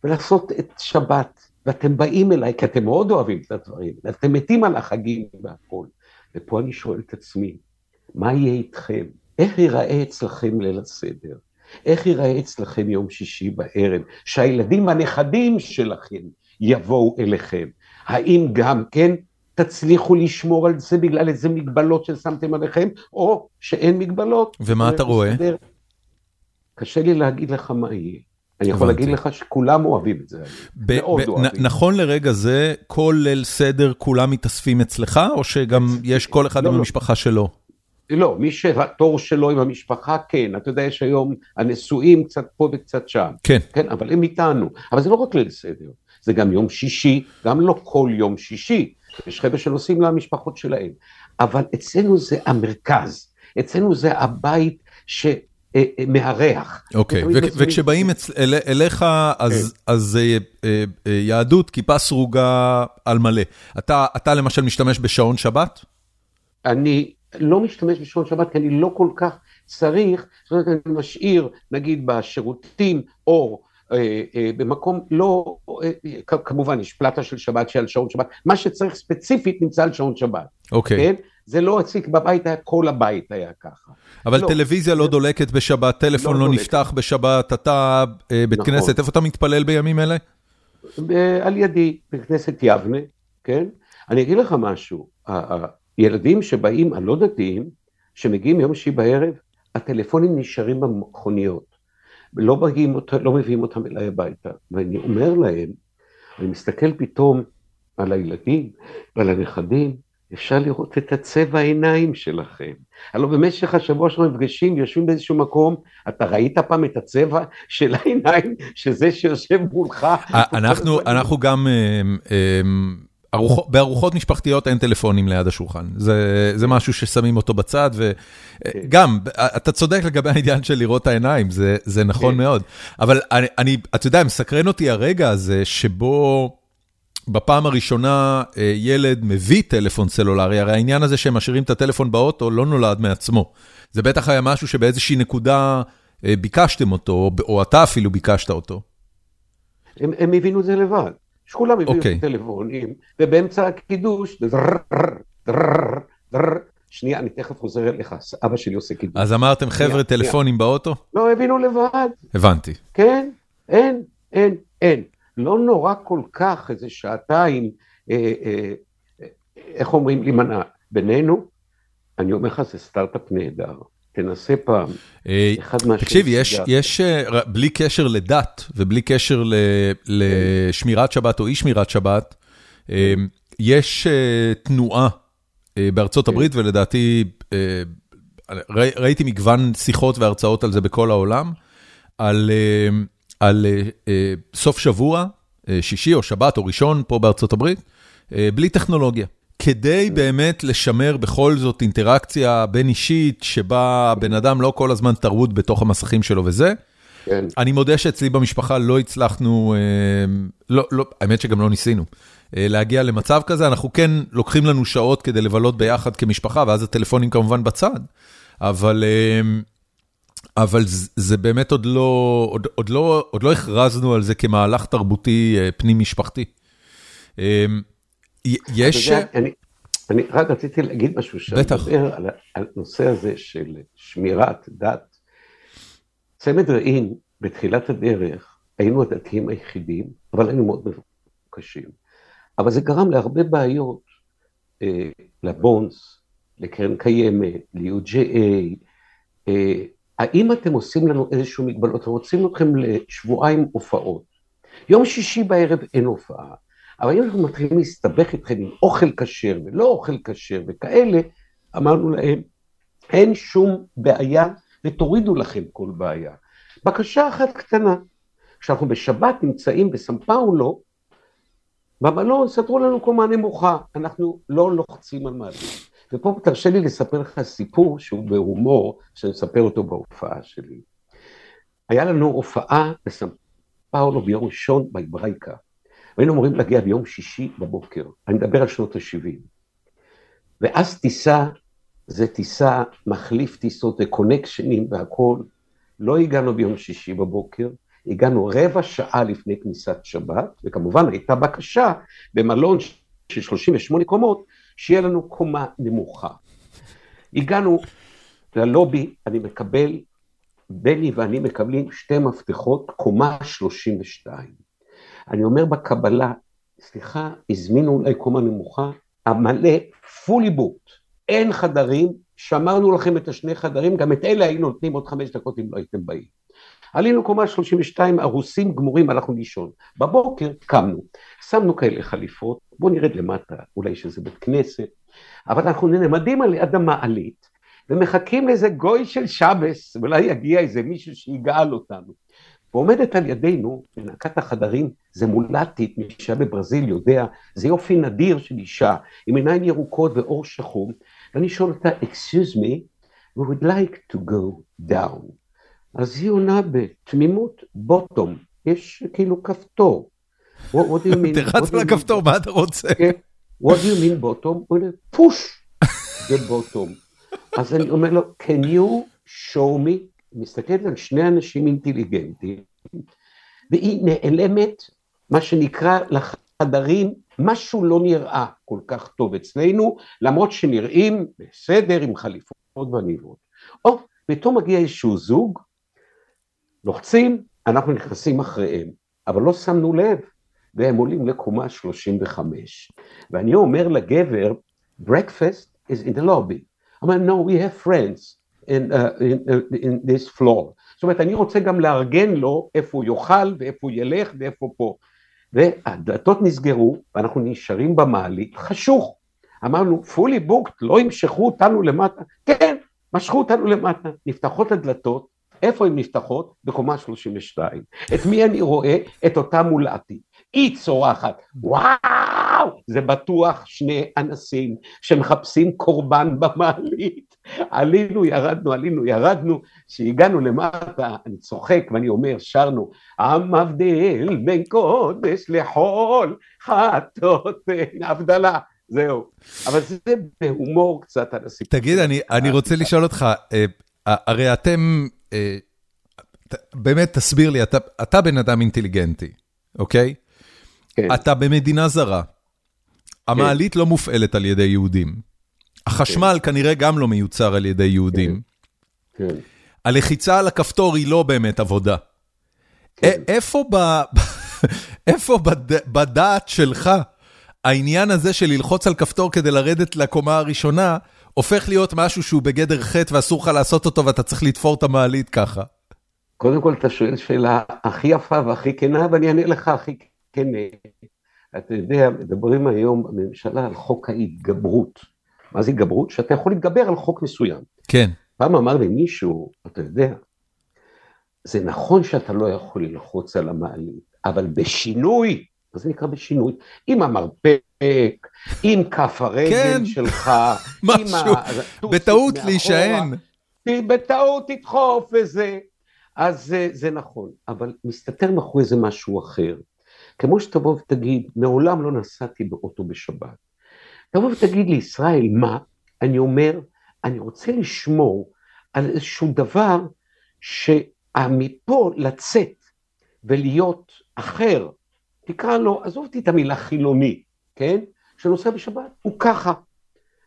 ולעשות את שבת, ואתם באים אליי, כי אתם מאוד אוהבים את הדברים, ואתם מתים על החגים והכול. ופה אני שואל את עצמי, מה יהיה איתכם? איך ייראה אצלכם ליל הסדר? איך ייראה אצלכם יום שישי בערב, שהילדים והנכדים שלכם יבואו אליכם? האם גם כן תצליחו לשמור על זה בגלל איזה מגבלות ששמתם עליכם, או שאין מגבלות? ומה אתה רואה? קשה לי להגיד לך מה יהיה. אני יכול להגיד לך שכולם אוהבים את זה, מאוד אוהבים. נכון לרגע זה, כל ליל סדר כולם מתאספים אצלך, או שגם יש כל אחד לא, עם לא. המשפחה שלו? לא, מי שהתור שלו עם המשפחה, כן. אתה יודע, יש היום הנשואים קצת פה וקצת שם. כן. כן, אבל הם איתנו. אבל זה לא רק ליל סדר, זה גם יום שישי, גם לא כל יום שישי. יש חבר'ה שנוסעים למשפחות שלהם. אבל אצלנו זה המרכז, אצלנו זה הבית שמארח. אוקיי, וכשבאים אליך, אז אה, יהדות, כיפה סרוגה על מלא. אתה למשל משתמש בשעון שבת? אני לא משתמש בשעון שבת, כי אני לא כל כך צריך, זאת אומרת, אני משאיר, נגיד, בשירותים אור. אה, אה, במקום לא, אה, כמובן יש פלטה של שבת שעל שעון שבת, מה שצריך ספציפית נמצא על שעון שבת. אוקיי. כן? זה לא הציק בבית, היה כל הבית היה ככה. אבל לא. טלוויזיה לא דולקת בשבת, טלפון לא, לא נפתח בשבת, אתה בית נכון. כנסת, איפה אתה מתפלל בימים אלה? על ידי, בית כנסת יבנה, כן? אני אגיד לך משהו, הילדים שבאים, הלא דתיים, שמגיעים יום שישי בערב, הטלפונים נשארים במכוניות. לא, מגיעים, לא מביאים אותם אליי הביתה. ואני אומר להם, אני מסתכל פתאום על הילדים ועל הנכדים, אפשר לראות את הצבע העיניים שלכם. הלוא במשך השבוע שאנחנו נפגשים, יושבים באיזשהו מקום, אתה ראית פעם את הצבע של העיניים, שזה שיושב מולך? אנחנו, אנחנו גם... ארוח, בארוחות משפחתיות אין טלפונים ליד השולחן, זה, זה משהו ששמים אותו בצד, וגם, אתה צודק לגבי העניין של לראות את העיניים, זה, זה נכון מאוד, אבל אני, אני, אתה יודע, מסקרן אותי הרגע הזה שבו בפעם הראשונה ילד מביא טלפון סלולרי, הרי העניין הזה שהם משאירים את הטלפון באוטו לא נולד מעצמו, זה בטח היה משהו שבאיזושהי נקודה ביקשתם אותו, או אתה אפילו ביקשת אותו. הם, הם הבינו את זה לבד. שכולם הביאו okay. אוקיי. טלפונים, ובאמצע הקידוש, שנייה, אני תכף חוזר אליך, אבא שלי עושה קידוש. אז אמרתם, חבר'ה, טלפונים באוטו? לא, הבינו לבד. הבנתי. כן, אין, אין, אין. לא נורא כל כך איזה שעתיים, אה, אה, איך אומרים, להימנע. בינינו, אני אומר לך, זה סטארט-אפ נהדר. תנסה פעם, אה, אחד מהשני. תקשיב, יש, יש, אה, בלי קשר לדת ובלי קשר לשמירת שבת או אי שמירת שבת, אה, יש תנועה בארצות כן. הברית, ולדעתי, ראיתי מגוון שיחות והרצאות על זה בכל העולם, על, על סוף שבוע, שישי או שבת או ראשון פה בארצות הברית, בלי טכנולוגיה. כדי באמת לשמר בכל זאת אינטראקציה בין אישית, שבה בן אדם לא כל הזמן טרוד בתוך המסכים שלו וזה. כן. אני מודה שאצלי במשפחה לא הצלחנו, אה, לא, לא, האמת שגם לא ניסינו, אה, להגיע למצב כזה. אנחנו כן לוקחים לנו שעות כדי לבלות ביחד כמשפחה, ואז הטלפונים כמובן בצד, אבל... אה, אבל זה באמת עוד לא, עוד, עוד, לא, עוד לא הכרזנו על זה כמהלך תרבותי פנים-משפחתי. יש... אני, אני רק רציתי להגיד משהו, בטח. שאני מדבר על הנושא הזה של שמירת דת. צמד רעים, בתחילת הדרך, היינו הדתיים היחידים, אבל היינו מאוד מבוקשים. אבל זה גרם להרבה בעיות אה, לבונדס, לקרן קיימת, ל-UJA. האם אתם עושים לנו איזשהו מגבלות? רוצים אתכם לשבועיים הופעות. יום שישי בערב אין הופעה. אבל אם אנחנו מתחילים להסתבך איתכם עם אוכל כשר ולא אוכל כשר וכאלה, אמרנו להם, אין שום בעיה ותורידו לכם כל בעיה. בקשה אחת קטנה, כשאנחנו בשבת נמצאים בסן פאולו, במלון סדרו לנו קומה נמוכה, אנחנו לא לוחצים על מעלה. ופה תרשה לי לספר לך סיפור שהוא בהומור, שאני אספר אותו בהופעה שלי. היה לנו הופעה בסן פאולו ביום ראשון בברייקה. והיינו אמורים להגיע ביום שישי בבוקר, אני מדבר על שנות ה-70. ואז טיסה זה טיסה, מחליף טיסות וקונקשנים והכול. לא הגענו ביום שישי בבוקר, הגענו רבע שעה לפני כניסת שבת, וכמובן הייתה בקשה במלון של 38 קומות, שיהיה לנו קומה נמוכה. הגענו ללובי, אני מקבל, בני ואני מקבלים שתי מפתחות, קומה 32. אני אומר בקבלה, סליחה, הזמינו אולי קומה נמוכה, המלא פולי בוט, אין חדרים, שמרנו לכם את השני חדרים, גם את אלה היינו נותנים עוד חמש דקות אם לא הייתם באים. עלינו קומה 32, הרוסים גמורים, הלכנו לישון. בבוקר קמנו, שמנו כאלה חליפות, בואו נרד למטה, אולי שזה בית כנסת, אבל אנחנו נעמדים על יד המעלית, ומחכים לאיזה גוי של שבס, אולי יגיע איזה מישהו שיגאל אותנו. ועומדת על ידינו, בנקת החדרים, זה מולטית, מי שהיה בברזיל יודע, זה יופי נדיר של אישה, עם עיניים ירוקות ואור שחום, ואני שואל אותה, excuse me, we would like to go down. אז היא עונה בתמימות, בוטום, יש כאילו כפתור. What, what do you mean? תרץ לכפתור, מה אתה רוצה? what do you mean bottom? הוא אומר, פוש, זה בוטום. אז אני אומר לו, can you show me? מסתכלת על שני אנשים אינטליגנטים, והיא נעלמת, מה שנקרא, לחדרים, משהו לא נראה כל כך טוב אצלנו, למרות שנראים בסדר עם חליפות ועניבות. או, פתאום מגיע איזשהו זוג, לוחצים, אנחנו נכנסים אחריהם, אבל לא שמנו לב, והם עולים לקומה 35. ואני אומר לגבר, breakfast is in the lobby. אמר, no, we have friends in, uh, in, uh, in this floor. זאת אומרת, אני רוצה גם לארגן לו איפה הוא יאכל ואיפה הוא ילך ואיפה פה. והדלתות נסגרו, ואנחנו נשארים במעלית, חשוך. אמרנו, fully booked, לא ימשכו אותנו למטה. כן, משכו אותנו למטה. נפתחות הדלתות, איפה הן נפתחות? בקומה 32. את מי אני רואה? את אותה מולעתי. היא צורחת, וואו, זה בטוח שני אנסים שמחפשים קורבן במעלית. עלינו, ירדנו, עלינו, ירדנו, כשהגענו למטה, אני צוחק ואני אומר, שרנו, המבדיל בין קודש לחול, חטות הבדלה. זהו, אבל זה בהומור קצת על הסיפור. תגיד, אני, אני רוצה לשאול אותך, אה, הרי אתם, אה, באמת תסביר לי, אתה, אתה בן אדם אינטליגנטי, אוקיי? כן. אתה במדינה זרה, המעלית לא מופעלת על ידי יהודים, החשמל כן. כנראה גם לא מיוצר על ידי יהודים, כן. כן. הלחיצה על הכפתור היא לא באמת עבודה. כן. איפה, ב... איפה בד... בדעת שלך העניין הזה של ללחוץ על כפתור כדי לרדת לקומה הראשונה, הופך להיות משהו שהוא בגדר חטא ואסור לך לעשות אותו ואתה צריך לתפור את המעלית ככה? קודם כל אתה שואל שאלה הכי יפה והכי כנה ואני אענה לך הכי כן, אתה יודע, מדברים היום בממשלה על חוק ההתגברות. מה זה התגברות? שאתה יכול להתגבר על חוק מסוים. כן. פעם אמר לי מישהו, אתה יודע, זה נכון שאתה לא יכול ללחוץ על המעלית, אבל בשינוי, מה זה נקרא בשינוי? עם המרפק, עם כף הרגל כן. שלך, משהו, בטעות להישען. בטעות תדחוף וזה. אז זה, זה נכון, אבל מסתתר מאחורי זה משהו אחר. כמו שתבוא ותגיד, מעולם לא נסעתי באוטו בשבת. תבוא ותגיד לי, ישראל, מה? אני אומר, אני רוצה לשמור על איזשהו דבר שמפה לצאת ולהיות אחר, תקרא לו, עזוב אותי את המילה חילוני, כן? שנוסע בשבת, הוא ככה.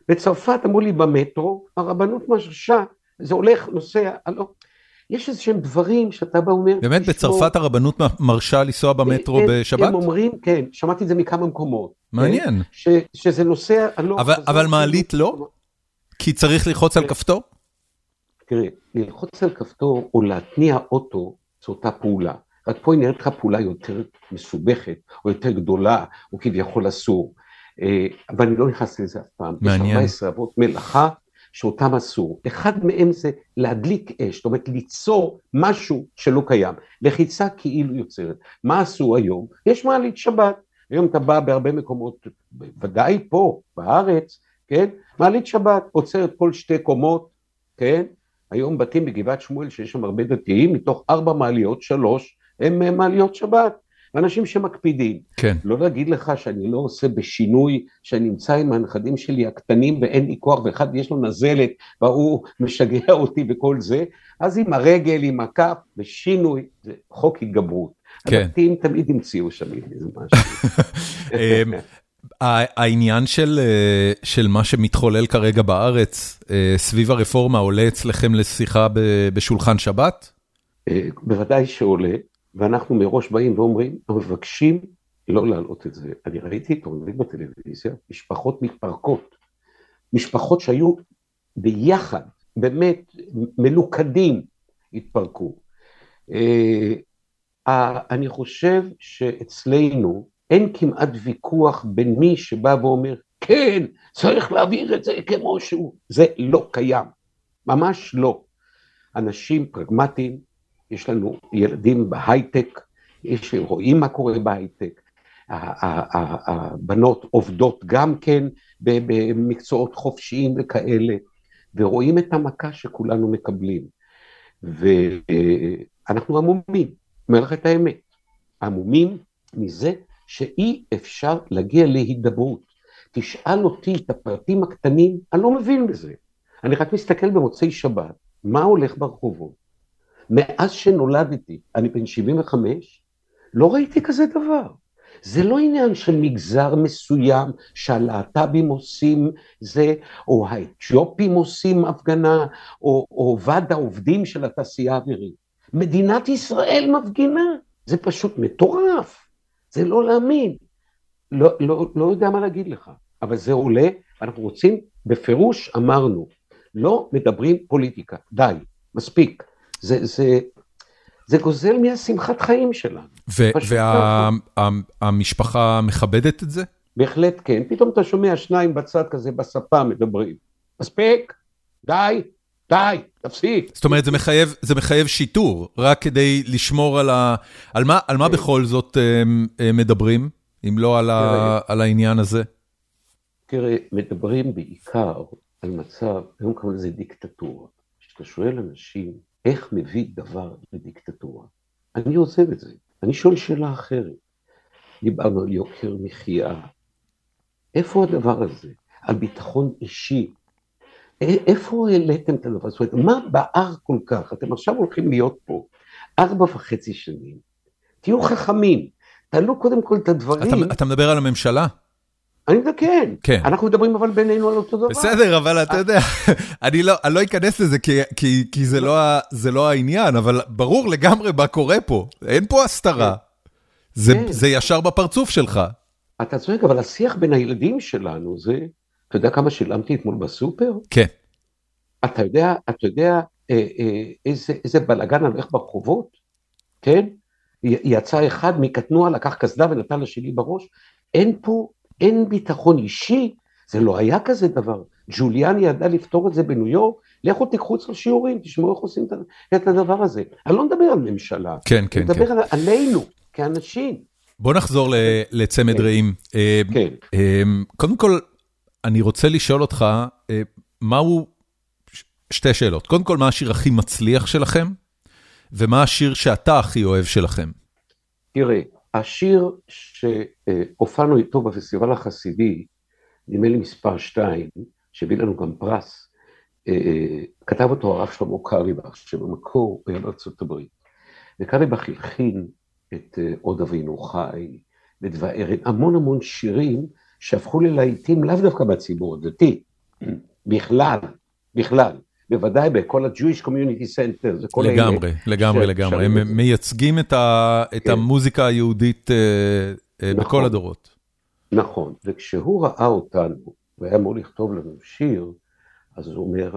בצרפת אמרו לי במטרו, הרבנות מרשה, זה הולך, נוסע, לא. יש איזה שהם דברים שאתה בא ואומר... באמת, בצרפת הרבנות מרשה לנסוע במטרו בשבת? הם אומרים, כן, שמעתי את זה מכמה מקומות. מעניין. שזה נוסע... אבל מעלית לא? כי צריך ללחוץ על כפתור? תראה, ללחוץ על כפתור או להתניע אוטו, זו אותה פעולה. רק פה היא נראית לך פעולה יותר מסובכת, או יותר גדולה, או כביכול אסור. אה, אבל אני לא נכנס לזה אף פעם. מעניין. יש 14 אבות מלאכה, שאותם אסור. אחד מהם זה להדליק אש, זאת אומרת ליצור משהו שלא קיים. לחיצה כאילו יוצרת. מה עשו היום? יש מעלית שבת. היום אתה בא בהרבה מקומות, ודאי פה, בארץ, כן? מעלית שבת, עוצרת כל שתי קומות, כן? היום בתים בגבעת שמואל שיש שם הרבה דתיים, מתוך ארבע מעליות, שלוש הם מעליות שבת. ואנשים שמקפידים. כן. לא להגיד לך שאני לא עושה בשינוי, שאני נמצא עם הנכדים שלי הקטנים ואין לי כוח, ואחד יש לו נזלת, והוא משגע אותי וכל זה, אז עם הרגל, עם הכף, בשינוי, זה חוק התגברות. כן. הדתיים תמיד המציאו שם איזה משהו. אמ, העניין של, אה, של מה שמתחולל כרגע בארץ אה, סביב הרפורמה עולה אצלכם לשיחה בשולחן שבת? אה, בוודאי שעולה, ואנחנו מראש באים ואומרים, מבקשים לא להעלות את זה. אני ראיתי עיתונאים בטלוויזיה, משפחות מתפרקות, משפחות שהיו ביחד, באמת מלוכדים, התפרקו. אני חושב שאצלנו אין כמעט ויכוח בין מי שבא ואומר, כן, צריך להעביר את זה כמו שהוא. זה לא קיים, ממש לא. אנשים פרגמטיים, יש לנו ילדים בהייטק, יש, רואים מה קורה בהייטק, הבנות עובדות גם כן במקצועות חופשיים וכאלה, ורואים את המכה שכולנו מקבלים. ואנחנו עמומים, אומר לך את האמת, עמומים מזה שאי אפשר להגיע להידברות. תשאל אותי את הפרטים הקטנים, אני לא מבין בזה. אני רק מסתכל במוצאי שבת, מה הולך ברחובות. מאז שנולדתי, אני בן 75, לא ראיתי כזה דבר. זה לא עניין של מגזר מסוים שהלהט"בים עושים זה, או האתיופים עושים הפגנה, או, או ועד העובדים של התעשייה האווירית. מדינת ישראל מפגינה, זה פשוט מטורף. זה לא להאמין. לא, לא, לא יודע מה להגיד לך, אבל זה עולה, אנחנו רוצים, בפירוש אמרנו, לא מדברים פוליטיקה, די, מספיק. זה, זה, זה גוזל מהשמחת חיים שלנו. והמשפחה וה, מכבדת את זה? בהחלט כן, פתאום אתה שומע שניים בצד כזה בספה מדברים. מספיק, די, די, תפסיק. זאת אומרת, זה מחייב, זה מחייב שיטור, רק כדי לשמור על ה... על מה, על מה כן. בכל זאת אה, מדברים, אם לא על, ה, על העניין הזה? תראה, מדברים בעיקר על מצב, היום קוראים לזה דיקטטורה. כשאתה שואל אנשים, איך מביא דבר לדיקטטורה? אני עוזב את זה. אני שואל שאלה אחרת. דיברנו על יוקר מחיה. איפה הדבר הזה? על ביטחון אישי. איפה העליתם את הדבר הזה? מה בער כל כך? אתם עכשיו הולכים להיות פה ארבע וחצי שנים, תהיו חכמים, תעלו קודם כל את הדברים. אתה, אתה מדבר על הממשלה? אני מדבר, כן. כן. אנחנו מדברים אבל בינינו על אותו דבר. בסדר, אבל אתה יודע, אני לא, אני לא אכנס לזה כי, כי, כי זה, לא, זה לא העניין, אבל ברור לגמרי מה קורה פה, אין פה הסתרה. זה, כן. זה ישר בפרצוף שלך. אתה צודק, אבל השיח בין הילדים שלנו זה... אתה יודע כמה שילמתי אתמול בסופר? כן. אתה יודע, אתה יודע אה, אה, איזה, איזה בלאגן הולך ברחובות? כן? יצא אחד מקטנוע, לקח קסדה ונתן לשני בראש. אין פה, אין ביטחון אישי, זה לא היה כזה דבר. ג'וליאני ידע לפתור את זה בניו יורק, לכו תיקחו אצלו שיעורים, תשמעו איך עושים את הדבר הזה. אני לא מדבר על ממשלה, כן, כן, אני מדבר כן. עלינו, כאנשים. בוא נחזור לצמד כן. רעים. אה, כן. קודם כל, אני רוצה לשאול אותך, אה, מהו, שתי שאלות. קודם כל, מה השיר הכי מצליח שלכם, ומה השיר שאתה הכי אוהב שלכם? תראה, השיר שהופענו איתו בפסטיבל החסידי, נדמה לי מספר 2, שהביא לנו גם פרס, אה, כתב אותו הרב שלמה קרליבך, שבמקור היה בארצות הברית. וקרליבך הלחין את אה, עוד אבינו חי, ודבר ארן, המון המון שירים שהפכו ללהיטים לאו דווקא בציבור הדתי, בכלל, בכלל, בוודאי בכל ה-Jewish Community Center, לגמרי. לגמרי, ש... לגמרי, הם מייצגים את, ה... את כן. המוזיקה היהודית אה, אה, נכון, בכל הדורות. נכון, וכשהוא ראה אותנו, והיה אמור לכתוב לנו שיר, אז הוא אומר,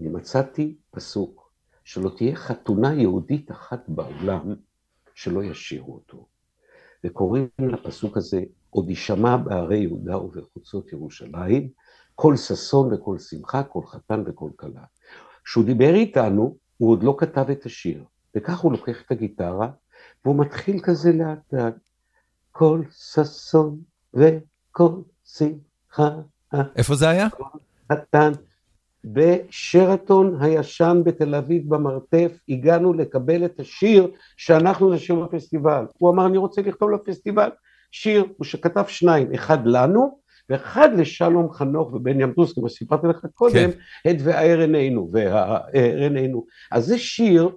אני מצאתי פסוק, שלא תהיה חתונה יהודית אחת בעולם שלא ישירו אותו. וקוראים לפסוק הזה, עוד יישמע בערי יהודה ובחוצות ירושלים, כל ששון וכל שמחה, כל חתן וכל כלה. כשהוא דיבר איתנו, הוא עוד לא כתב את השיר, וכך הוא לוקח את הגיטרה, והוא מתחיל כזה לאט לאט, כל ששון וכל שמחה. איפה זה היה? חתן, בשרתון הישן בתל אביב במרתף, הגענו לקבל את השיר שאנחנו נשאיר בפסטיבל. הוא אמר, אני רוצה לכתוב לפסטיבל שיר, הוא שכתב שניים, אחד לנו, ואחד לשלום חנוך ובן ימדוס, כמו שסיפרתי לך קודם, כן. הד והער עינינו, והער עינינו. אז זה שיר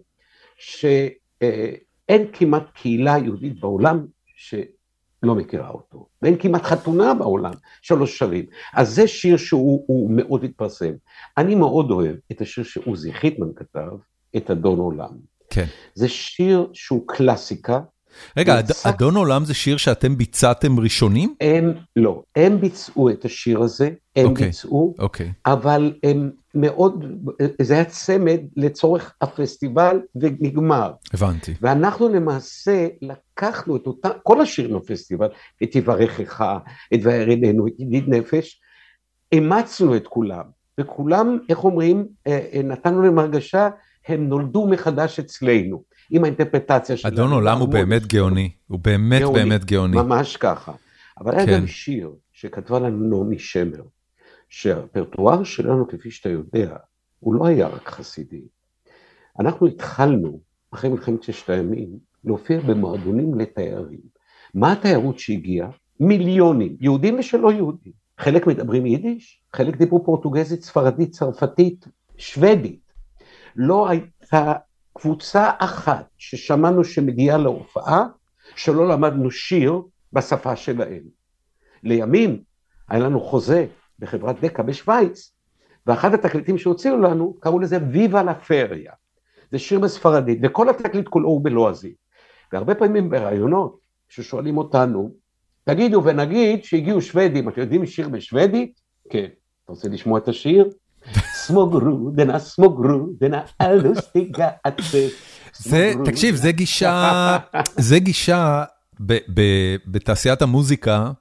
שאין כמעט קהילה יהודית בעולם שלא מכירה אותו, ואין כמעט חתונה בעולם שלא שרים. אז זה שיר שהוא מאוד התפרסם. אני מאוד אוהב את השיר שעוזי חיטמן כתב, את אדון עולם. כן. זה שיר שהוא קלאסיקה, רגע, אדון עולם זה שיר שאתם ביצעתם ראשונים? הם, לא, הם ביצעו את השיר הזה, הם okay, אוקיי, ביצעו, okay. אוקיי. אבל הם מאוד, זה היה צמד לצורך הפסטיבל ונגמר. הבנתי. ואנחנו למעשה לקחנו את אותה, כל השירים בפסטיבל, את יברכך, את ואר עינינו, את ידיד נפש, אימצנו את כולם, וכולם, איך אומרים, אה, אה, נתנו להם הרגשה, הם נולדו מחדש אצלנו. עם האינטרפטציה שלנו. אדון עולם הוא באמת גאוני, הוא באמת באמת גאוני. ממש ככה. אבל היה כן. גם שיר שכתבה לנו נעמי שמר, שהרפרטואר שלנו, כפי שאתה יודע, הוא לא היה רק חסידי. אנחנו התחלנו, אחרי מלחמת ששת הימים, להופיע במועדונים לתיירים. מה התיירות שהגיעה? מיליונים, יהודים ושלא יהודים. חלק מדברים יידיש, חלק דיברו פורטוגזית, ספרדית, צרפתית, שוודית. לא הייתה קבוצה אחת ששמענו שמגיעה להופעה, שלא למדנו שיר בשפה שלהם. לימים היה לנו חוזה בחברת דקה בשוויץ, ואחד התקליטים שהוציאו לנו, קראו לזה ויבה לה פריה. זה שיר בספרדית, וכל התקליט כולו הוא בלועזי. והרבה פעמים בראיונות, ששואלים אותנו, תגידו ונגיד שהגיעו שוודים, אתם יודעים שיר בשוודית? כן. אתה רוצה לשמוע את השיר? סמוגרו, דנה סמוגרו, דנה אלוסטיגה אצה. זה, תקשיב, זה גישה, זה גישה ב, ב, בתעשיית המוזיקה,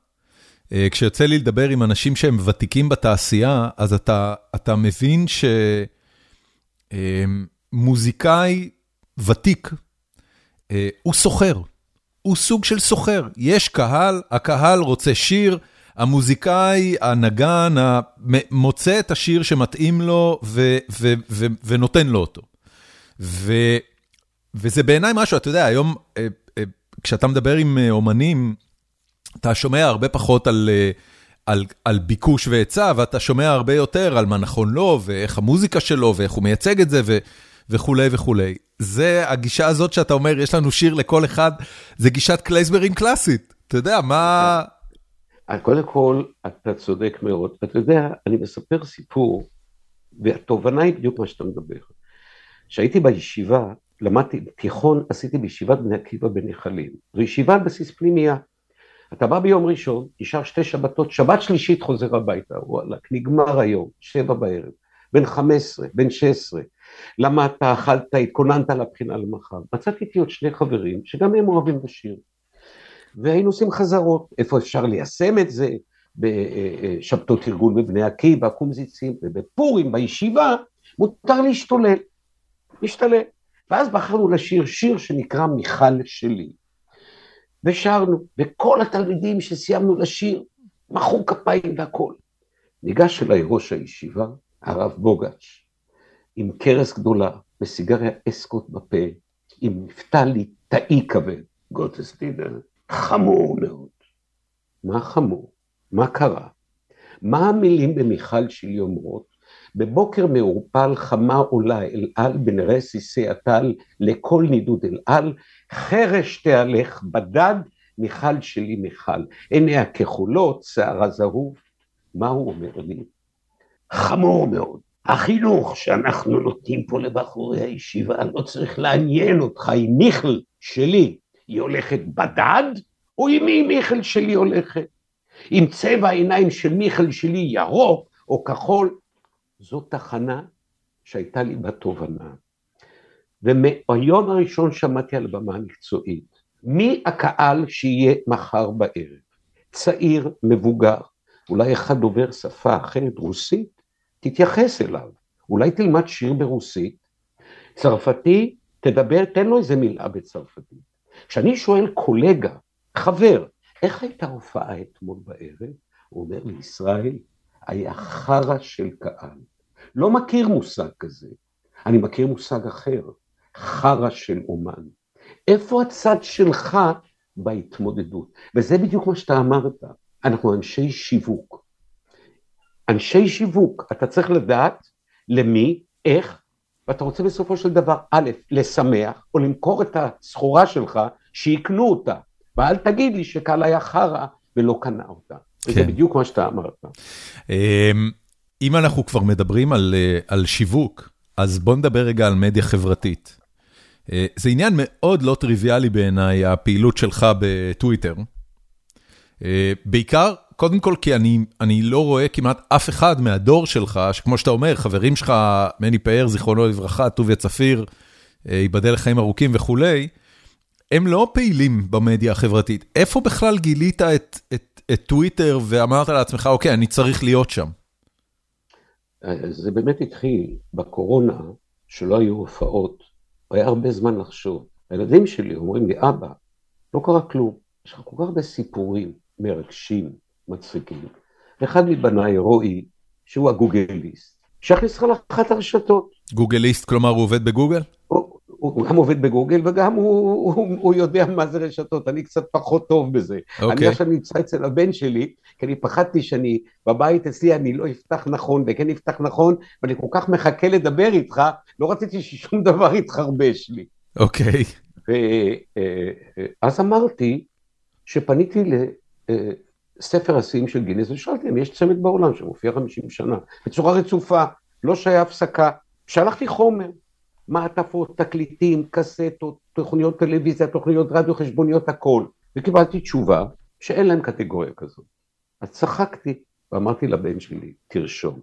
אה, כשיוצא לי לדבר עם אנשים שהם ותיקים בתעשייה, אז אתה, אתה מבין שמוזיקאי אה, ותיק אה, הוא סוחר, הוא סוג של סוחר. יש קהל, הקהל רוצה שיר, המוזיקאי, הנגן, מוצא את השיר שמתאים לו ו, ו, ו, ונותן לו אותו. ו, וזה בעיניי משהו, אתה יודע, היום אה, אה, כשאתה מדבר עם אה, אומנים, אתה שומע הרבה פחות על, על, על ביקוש והיצע, ואתה שומע הרבה יותר על מה נכון לו, ואיך המוזיקה שלו, ואיך הוא מייצג את זה, ו, וכולי וכולי. זה הגישה הזאת שאתה אומר, יש לנו שיר לכל אחד, זה גישת קלייסברים קלאסית. אתה יודע, מה... קודם כל, אתה צודק מאוד. אתה יודע, אני מספר סיפור, והתובנה היא בדיוק מה שאתה מדבר. כשהייתי בישיבה, למדתי, תיכון עשיתי בישיבת בני עקיבא בנחלים. זו ישיבה על בסיס פנימייה. אתה בא ביום ראשון, נשאר שתי שבתות, שבת שלישית חוזר הביתה, וואלכ, נגמר היום, שבע בערב, בן חמש עשרה, בן שש עשרה, למדת, אכלת, התכוננת לבחינה למחר. מצאתי איתי עוד שני חברים, שגם הם אוהבים לשיר. והיינו עושים חזרות, איפה אפשר ליישם את זה, בשבתות ארגון בבני עקיבא, קומזיצים, ובפורים, בישיבה, מותר להשתולל, להשתולל. ואז בחרנו לשיר שיר שנקרא מיכל שלי. ושרנו, וכל התלמידים שסיימנו לשיר, מחאו כפיים והכול. ניגש אליי ראש הישיבה, הרב בוגץ', עם קרס גדולה, וסיגריה אסקוט בפה, עם מבטא ליטאי כבד, גוטסטינר, חמור מאוד. מה חמור? מה קרה? מה המילים במיכל שלי אומרות? בבוקר מעורפל חמה עולה אל על בנרי סיסי הטל לכל נידוד אל על, חרש תהלך בדד מיכל שלי מיכל, עיניה כחולות, שערה זהוב. מה הוא אומר לי? חמור מאוד. החינוך שאנחנו נותנים פה לבחורי הישיבה לא צריך לעניין אותך אם מיכל שלי היא הולכת בדד, או עם מי מיכל שלי הולכת? אם צבע העיניים של מיכל שלי ירוק או כחול, זו תחנה שהייתה לי בתובנה. ומהיום הראשון שמעתי על במה מקצועית, מי הקהל שיהיה מחר בערב? צעיר, מבוגר, אולי אחד דובר שפה אחרת, רוסית, תתייחס אליו, אולי תלמד שיר ברוסית, צרפתי, תדבר, תן לו איזה מילה בצרפתית. כשאני שואל קולגה, חבר, איך הייתה הופעה אתמול בערב? הוא אומר לי, ישראל, היה חרא של קהל. לא מכיר מושג כזה. אני מכיר מושג אחר, חרא של אומן. איפה הצד שלך בהתמודדות? וזה בדיוק מה שאתה אמרת, אנחנו אנשי שיווק. אנשי שיווק, אתה צריך לדעת למי, איך, ואתה רוצה בסופו של דבר, א', לשמח, או למכור את הסחורה שלך, שיקנו אותה. ואל תגיד לי שקהל היה חרא ולא קנה אותה. כן. זה בדיוק מה שאתה אמרת. אמ, אם אנחנו כבר מדברים על, אה, על שיווק, אז בוא נדבר רגע על מדיה חברתית. אה, זה עניין מאוד לא טריוויאלי בעיניי, הפעילות שלך בטוויטר. אה, בעיקר, קודם כל כי אני, אני לא רואה כמעט אף אחד מהדור שלך, שכמו שאתה אומר, חברים שלך, מני פאר, זיכרונו לברכה, טוביה צפיר, ייבדל לחיים ארוכים וכולי, הם לא פעילים במדיה החברתית. איפה בכלל גילית את, את, את טוויטר ואמרת לעצמך, אוקיי, אני צריך להיות שם? זה באמת התחיל בקורונה, שלא היו הופעות, היה הרבה זמן לחשוב. הילדים שלי אומרים לי, אבא, לא קרה כלום, יש לך כל כך הרבה סיפורים מרגשים, מצחיקים. אחד מבניי, רועי, שהוא הגוגליסט, שיכניס לך לאחת הרשתות. גוגליסט, כלומר הוא עובד בגוגל? הוא גם עובד בגוגל וגם הוא, הוא, הוא יודע מה זה רשתות, אני קצת פחות טוב בזה. Okay. אני אוקיי. עכשיו נמצא אצל הבן שלי, כי אני פחדתי שאני בבית אצלי אני לא אפתח נכון, וכן אפתח נכון, ואני כל כך מחכה לדבר איתך, לא רציתי ששום דבר יתחרבש לי. אוקיי. Okay. ואז אמרתי שפניתי לספר השיאים של גינס ושאלתי אם יש צמד בעולם שמופיע 50 שנה, בצורה רצופה, לא שהיה הפסקה, שלחתי חומר. מעטפות, תקליטים, קסטות, תוכניות טלוויזיה, תוכניות רדיו, חשבוניות, הכל. וקיבלתי תשובה שאין להם קטגוריה כזאת. אז צחקתי ואמרתי לבן שלי, תרשום.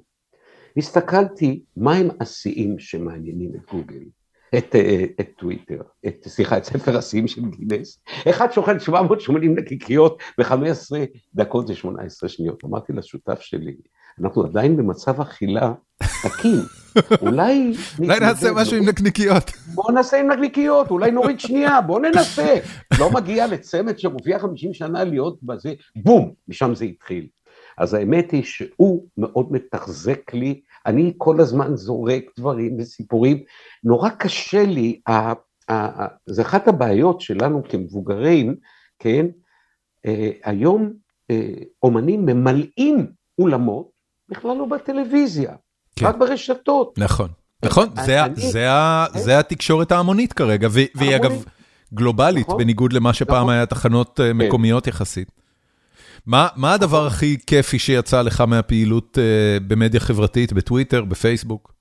הסתכלתי מהם השיאים שמעניינים את גוגל, את, אה, את טוויטר, את, סליחה, את ספר השיאים של גינס. אחד שוכן 780 נקיקיות ב-15 דקות ו-18 שניות. אמרתי לשותף שלי, אנחנו עדיין במצב אכילה תקין. אולי... אולי נעשה משהו עם נקניקיות. בוא נעשה עם נקניקיות, אולי נוריד שנייה, בוא ננסה. לא מגיע לצמד שמופיע 50 שנה להיות בזה, בום, משם זה התחיל. אז האמת היא שהוא מאוד מתחזק לי, אני כל הזמן זורק דברים וסיפורים, נורא קשה לי, זה אחת הבעיות שלנו כמבוגרים, כן, אה, היום אה, אומנים ממלאים אולמות, בכלל לא בטלוויזיה. כן. רק ברשתות. נכון, נכון, זה, אני, זה, אני, זה התקשורת ההמונית כרגע, והיא אגב גלובלית, נכון, בניגוד למה שפעם נכון. היה תחנות אה, כן. מקומיות יחסית. מה, מה הדבר. הכי כיפי שיצא לך מהפעילות uh, במדיה חברתית, בטוויטר, בפייסבוק?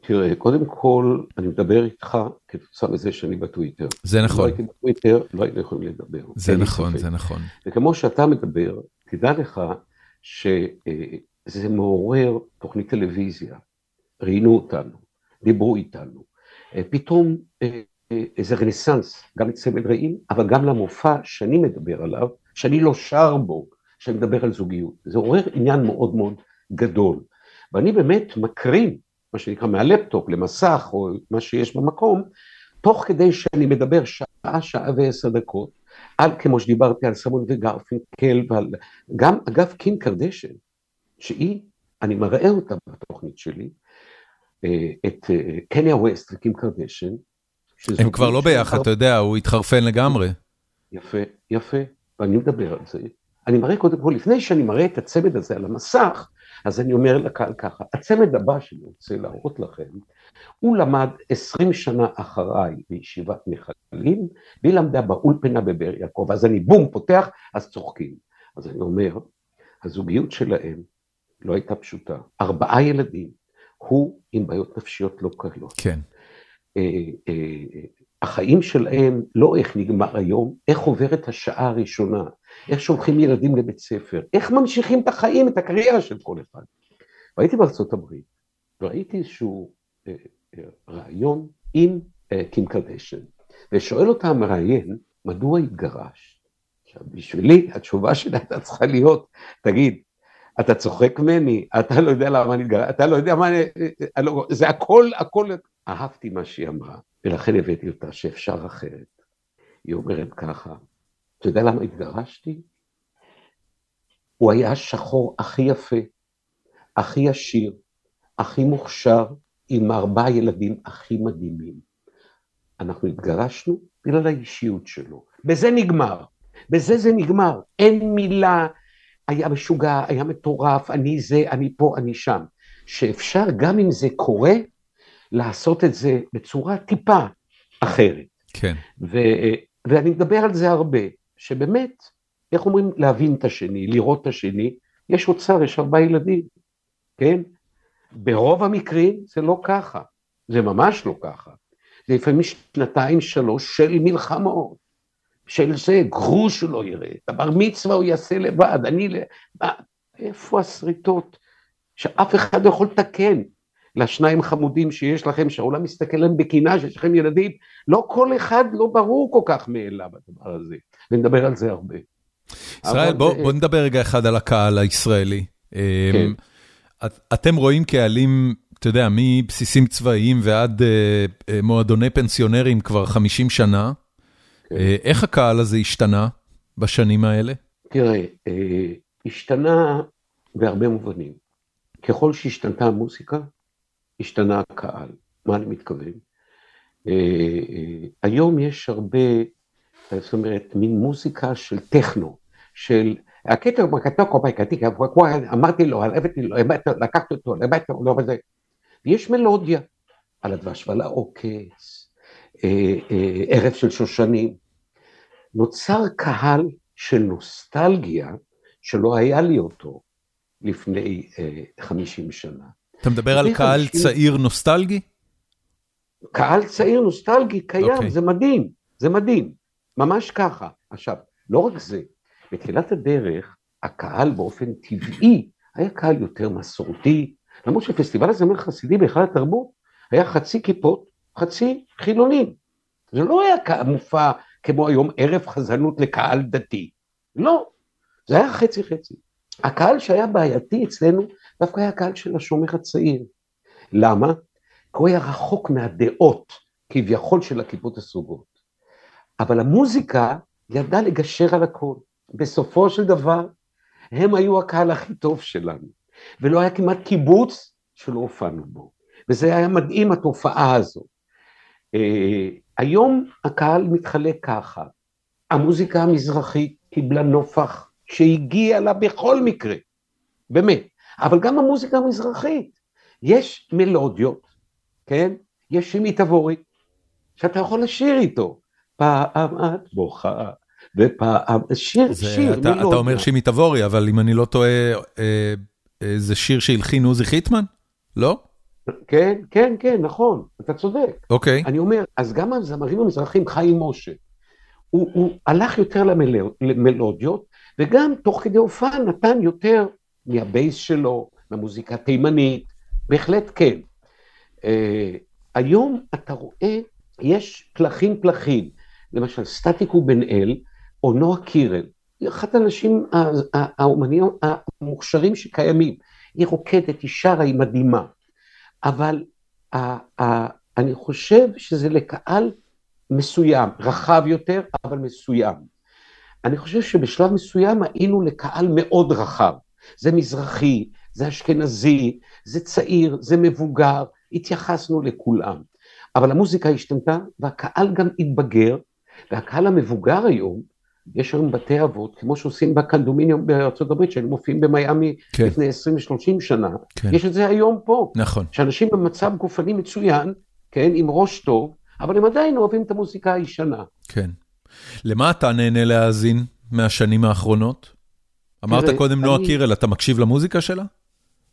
תראה, קודם כל, אני מדבר איתך כתוצאה מזה שאני בטוויטר. זה נכון. אם לא הייתי בטוויטר, לא היינו יכולים לדבר. זה נכון, זה נכון. וכמו שאתה מדבר, תדע לך ש... אה, מעורר תוכנית טלוויזיה, ראיינו אותנו, דיברו איתנו, אה, פתאום איזה רנסאנס, גם לצמד רעים, אבל גם למופע שאני מדבר עליו, שאני לא שר בו, שאני מדבר על זוגיות. זה עורר עניין מאוד מאוד גדול. ואני באמת מקרין, מה שנקרא, מהלפטופ למסך, או מה שיש במקום, תוך כדי שאני מדבר שעה, שעה ועשר דקות, על, כמו שדיברתי, על סיימון וגרפינקל, ועל, גם אגב קים קרדשן, שהיא, אני מראה אותה בתוכנית שלי, אה, את אה, קניה ווסט וקים קרדשן. הם כבר לא ביחד, אתה יודע, הוא התחרפן לגמרי. יפה, יפה, ואני מדבר על זה. אני מראה קודם כל, לפני שאני מראה את הצמד הזה על המסך, אז אני אומר לקהל ככה, הצמד הבא שאני רוצה להראות לכם, הוא למד 20 שנה אחריי בישיבת נחלים, והיא למדה באולפנה בבאר יעקב, אז אני בום, פותח, אז צוחקים. אז אני אומר, הזוגיות שלהם לא הייתה פשוטה. ארבעה ילדים, הוא עם בעיות נפשיות לא קלות. כן. החיים שלהם, לא איך נגמר היום, איך עוברת השעה הראשונה, איך שולחים ילדים לבית ספר, איך ממשיכים את החיים, את הקריירה של כל אחד. והייתי בארצות הברית, וראיתי איזשהו אה, אה, ראיון עם אה, קים קרדשן, ושואל אותה המראיין, מדוע התגרשת? עכשיו, בשבילי התשובה שלה הייתה צריכה להיות, תגיד, אתה צוחק ממני, אתה לא יודע למה אני מתגרש, אתה לא יודע מה, אני, לא, זה הכל, הכל, אהבתי מה שהיא אמרה, ולכן הבאתי אותה שאפשר אחרת. היא אומרת ככה, אתה יודע למה התגרשתי? הוא היה השחור הכי יפה, הכי עשיר, הכי מוכשר, עם ארבעה ילדים הכי מדהימים. אנחנו התגרשנו בגלל האישיות שלו. בזה נגמר. בזה זה נגמר. אין מילה, היה משוגע, היה מטורף, אני זה, אני פה, אני שם. שאפשר, גם אם זה קורה, לעשות את זה בצורה טיפה אחרת. כן. ו, ואני מדבר על זה הרבה, שבאמת, איך אומרים, להבין את השני, לראות את השני, יש אוצר, יש ארבעה ילדים, כן? ברוב המקרים זה לא ככה, זה ממש לא ככה. זה לפעמים שנתיים, שלוש של מלחמות, של זה, גרוש הוא לא יראה, את הבר מצווה הוא יעשה לבד, אני, איפה השריטות שאף אחד לא יכול לתקן לשניים חמודים שיש לכם, שהעולם מסתכל עליהם בקינה, שיש לכם ילדים, לא כל אחד לא ברור כל כך מאליו הדבר הזה, ונדבר על זה הרבה. ישראל, בוא, בוא נדבר רגע אחד על הקהל הישראלי. כן. אמ, את, אתם רואים קהלים, אתה יודע, מבסיסים צבאיים ועד uh, מועדוני פנסיונרים כבר 50 שנה. Uh, איך הקהל הזה השתנה בשנים האלה? תראה, uh, השתנה בהרבה מובנים. ככל שהשתנתה המוסיקה, השתנה הקהל. מה אני מתכוון? Uh, היום יש הרבה, זאת אומרת, מין מוזיקה של טכנו, של הקטע בקטוק או בקטיקה, אמרתי לו, הבאתי לו, לקחתי אותו, הבאתי לו, וזה. ויש מלודיה על הדבש ועל העוקץ, אה, אה, ערב של שושנים. נוצר קהל של נוסטלגיה שלא היה לי אותו לפני 50 אה, שנה. אתה מדבר על קהל 50... צעיר נוסטלגי? קהל צעיר נוסטלגי קיים, okay. אוקיי. זה מדהים, זה מדהים, ממש ככה. עכשיו, לא רק זה, בתחילת הדרך, הקהל באופן טבעי היה קהל יותר מסורתי, למרות שפסטיבל הזמר החסידי בהיכל התרבות היה חצי כיפות, חצי חילונים. זה לא היה מופע כמו היום ערב חזנות לקהל דתי, לא, זה היה חצי חצי. הקהל שהיה בעייתי אצלנו דווקא היה הקהל של השומר הצעיר. למה? כי הוא היה רחוק מהדעות כביכול של הכיפות הסוגות. אבל המוזיקה ידעה לגשר על הכל. בסופו של דבר, הם היו הקהל הכי טוב שלנו, ולא היה כמעט קיבוץ שלא הופענו בו, וזה היה מדהים התופעה הזו. אה, היום הקהל מתחלק ככה, המוזיקה המזרחית קיבלה נופח שהגיע לה בכל מקרה, באמת, אבל גם המוזיקה המזרחית, יש מלודיות, כן? יש שימי תבורי, שאתה יכול לשיר איתו, פעם את בוכה ופעם, שיר, זה, שיר, אתה, אתה אומר שימי תבורי, אבל אם אני לא טועה, אה, אה, זה שיר שהלחין עוזי חיטמן? לא? כן, כן, כן, נכון, אתה צודק. אוקיי. אני אומר, אז גם הזמרים המזרחים, חיים משה, הוא, הוא הלך יותר למלודיות, וגם תוך כדי הופעה נתן יותר מהבייס שלו, מהמוזיקה התימנית, בהחלט כן. אה, היום אתה רואה, יש פלחים פלחים, למשל סטטיקו בן אל, או נועה קירל, היא אחת האנשים האומנים המוכשרים שקיימים. היא רוקדת, היא שרה, היא מדהימה. אבל אני חושב שזה לקהל מסוים, רחב יותר, אבל מסוים. אני חושב שבשלב מסוים היינו לקהל מאוד רחב. זה מזרחי, זה אשכנזי, זה צעיר, זה מבוגר, התייחסנו לכולם. אבל המוזיקה השתנתה והקהל גם התבגר, והקהל המבוגר היום יש היום בתי אבות, כמו שעושים בקנדומיניום בארצות הברית, שהם מופיעים במיאמי כן. לפני 20-30 שנה, כן. יש את זה היום פה. נכון. שאנשים במצב גופני מצוין, כן, עם ראש טוב, אבל הם עדיין אוהבים את המוזיקה הישנה. כן. למה אתה נהנה להאזין מהשנים האחרונות? אמרת תראה, קודם נועה אני... קירל, אתה מקשיב למוזיקה שלה?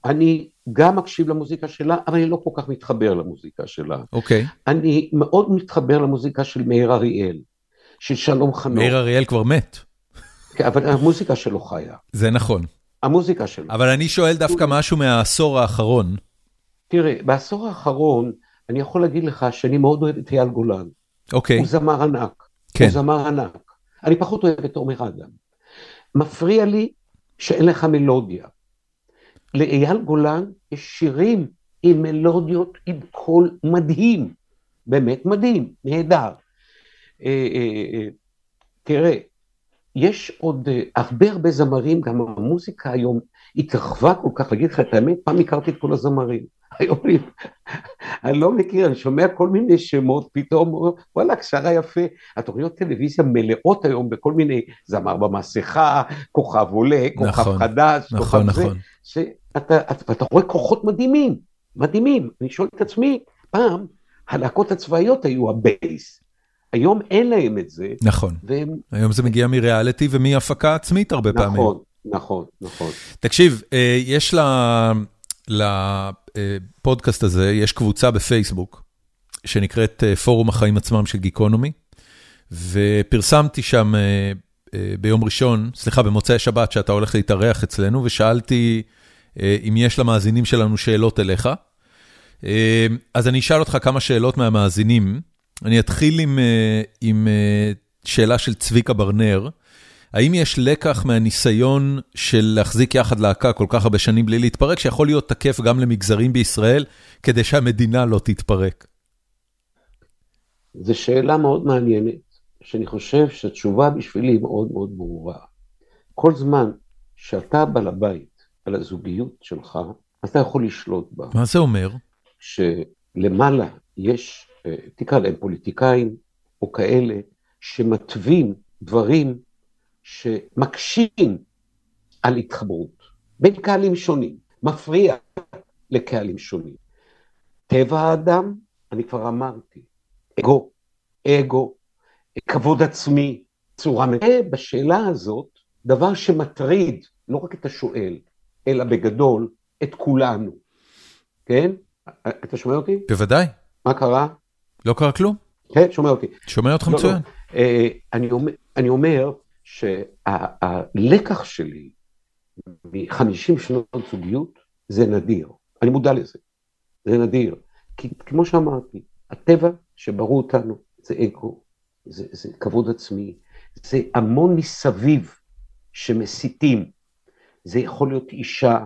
אני גם מקשיב למוזיקה שלה, אבל אני לא כל כך מתחבר למוזיקה שלה. אוקיי. אני מאוד מתחבר למוזיקה של מאיר אריאל. של שלום חנוך. מאיר אריאל כבר מת. כן, אבל המוזיקה שלו חיה. זה נכון. המוזיקה שלו. אבל אני שואל דווקא משהו מהעשור האחרון. תראה, בעשור האחרון, אני יכול להגיד לך שאני מאוד אוהב את אייל גולן. אוקיי. הוא זמר ענק. כן. הוא זמר ענק. אני פחות אוהב את עומר אדם. מפריע לי שאין לך מלודיה. לאייל גולן יש שירים עם מלודיות עם קול מדהים. באמת מדהים, נהדר. אה, אה, אה, תראה, יש עוד הרבה הרבה זמרים, גם המוזיקה היום התרחבה כל כך, להגיד לך את האמת, פעם הכרתי את כל הזמרים. היום אני, אני לא מכיר, אני שומע כל מיני שמות, פתאום, וואלה, שרה יפה. התוכניות טלוויזיה מלאות היום בכל מיני, זמר במסכה, כוכב עולה, כוכב נכון, חדש, נכון, כוכב נכון. זה, שאתה, ואתה רואה כוחות מדהימים, מדהימים. אני שואל את עצמי, פעם הלהקות הצבאיות היו הבייס, היום אין להם את זה, נכון. והם, היום זה מגיע מריאליטי ומהפקה עצמית הרבה פעמים. נכון, נכון, נכון. תקשיב, אה, יש לפודקאסט הזה, יש קבוצה בפייסבוק, שנקראת אה, פורום החיים עצמם של גיקונומי, ופרסמתי שם אה, אה, ביום ראשון, סליחה, במוצאי שבת, שאתה הולך להתארח אצלנו, ושאלתי אה, אם יש למאזינים שלנו שאלות אליך. אה, אז אני אשאל אותך כמה שאלות מהמאזינים. אני אתחיל עם, אה, עם אה, שאלה של צביקה ברנר. האם יש לקח מהניסיון של להחזיק יחד להקה כל כך הרבה שנים בלי להתפרק, שיכול להיות תקף גם למגזרים בישראל, כדי שהמדינה לא תתפרק? זו שאלה מאוד מעניינת, שאני חושב שהתשובה בשבילי היא מאוד מאוד ברורה. כל זמן שאתה בעל הבית על הזוגיות שלך, אתה יכול לשלוט בה. מה זה אומר? שלמעלה יש, תקרא להם פוליטיקאים, או כאלה, שמתווים דברים שמקשים על התחברות בין קהלים שונים, מפריע לקהלים שונים. טבע האדם, אני כבר אמרתי, אגו, אגו, כבוד עצמי, צורה... בשאלה הזאת, דבר שמטריד לא רק את השואל, אלא בגדול את כולנו, כן? אתה שומע אותי? בוודאי. מה קרה? לא קרה כלום? כן, שומע אותי. שומע אותך לא, מצוין. לא. אה, אני אומר, אני אומר שהלקח שלי מ-50 שנות זוגיות זה נדיר. אני מודע לזה. זה נדיר. כי כמו שאמרתי, הטבע שברו אותנו זה אגו, זה, זה כבוד עצמי, זה המון מסביב שמסיתים. זה יכול להיות אישה,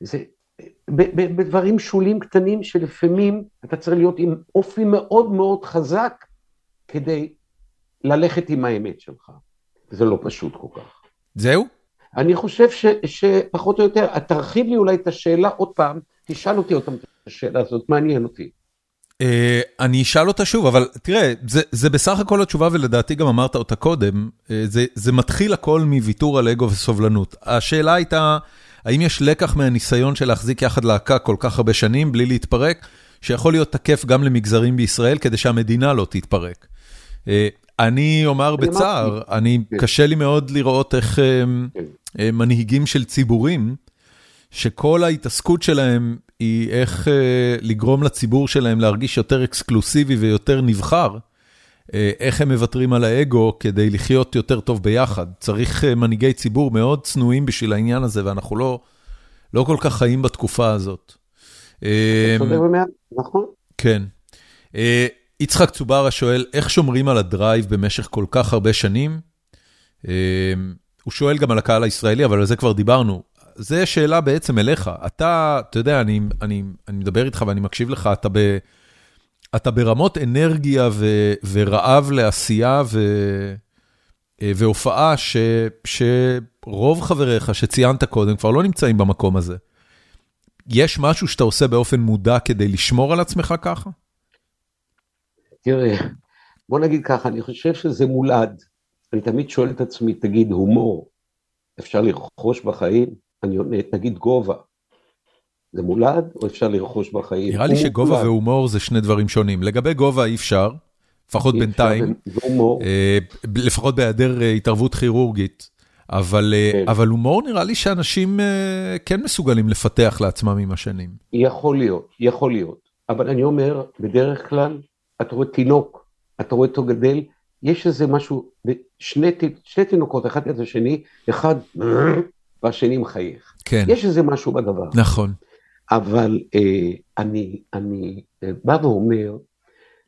זה בדברים שוליים קטנים שלפעמים אתה צריך להיות עם אופי מאוד מאוד חזק כדי ללכת עם האמת שלך. זה לא פשוט כל כך. זהו? אני חושב ש, שפחות או יותר, תרחיב לי אולי את השאלה עוד פעם, תשאל אותי עוד פעם את השאלה הזאת, מעניין אותי. Uh, אני אשאל אותה שוב, אבל תראה, זה, זה בסך הכל התשובה ולדעתי גם אמרת אותה קודם, uh, זה, זה מתחיל הכל מוויתור על אגו וסובלנות. השאלה הייתה, האם יש לקח מהניסיון של להחזיק יחד להקה כל כך הרבה שנים בלי להתפרק, שיכול להיות תקף גם למגזרים בישראל כדי שהמדינה לא תתפרק. Uh, אני אומר בצער, אני, כן. קשה לי מאוד לראות איך כן. מנהיגים של ציבורים, שכל ההתעסקות שלהם היא איך לגרום לציבור שלהם להרגיש יותר אקסקלוסיבי ויותר נבחר, איך הם מוותרים על האגו כדי לחיות יותר טוב ביחד. צריך מנהיגי ציבור מאוד צנועים בשביל העניין הזה, ואנחנו לא, לא כל כך חיים בתקופה הזאת. צודק במאה, נכון. כן. יצחק צוברה שואל, איך שומרים על הדרייב במשך כל כך הרבה שנים? הוא שואל גם על הקהל הישראלי, אבל על זה כבר דיברנו. זו שאלה בעצם אליך. אתה, אתה יודע, אני, אני, אני מדבר איתך ואני מקשיב לך, אתה, ב, אתה ברמות אנרגיה ו, ורעב לעשייה ו, והופעה ש, שרוב חבריך שציינת קודם כבר לא נמצאים במקום הזה. יש משהו שאתה עושה באופן מודע כדי לשמור על עצמך ככה? תראה, בוא נגיד ככה, אני חושב שזה מולד. אני תמיד שואל את עצמי, תגיד, הומור, אפשר לרכוש בחיים? אני עונה, תגיד גובה. זה מולד או אפשר לרכוש בחיים? נראה לי שגובה מולד. והומור זה שני דברים שונים. לגבי גובה אי אפשר, לפחות אי בינתיים, והומור. אה, לפחות בהיעדר אה, התערבות כירורגית, אבל, אה, כן. אבל הומור נראה לי שאנשים אה, כן מסוגלים לפתח לעצמם עם השנים. יכול להיות, יכול להיות. אבל אני אומר, בדרך כלל, אתה רואה תינוק, אתה רואה אותו גדל, יש איזה משהו, שני, שני תינוקות, אחד את השני, אחד והשני מחייך. כן. יש איזה משהו בדבר. נכון. אבל אה, אני, אני אה, בא ואומר,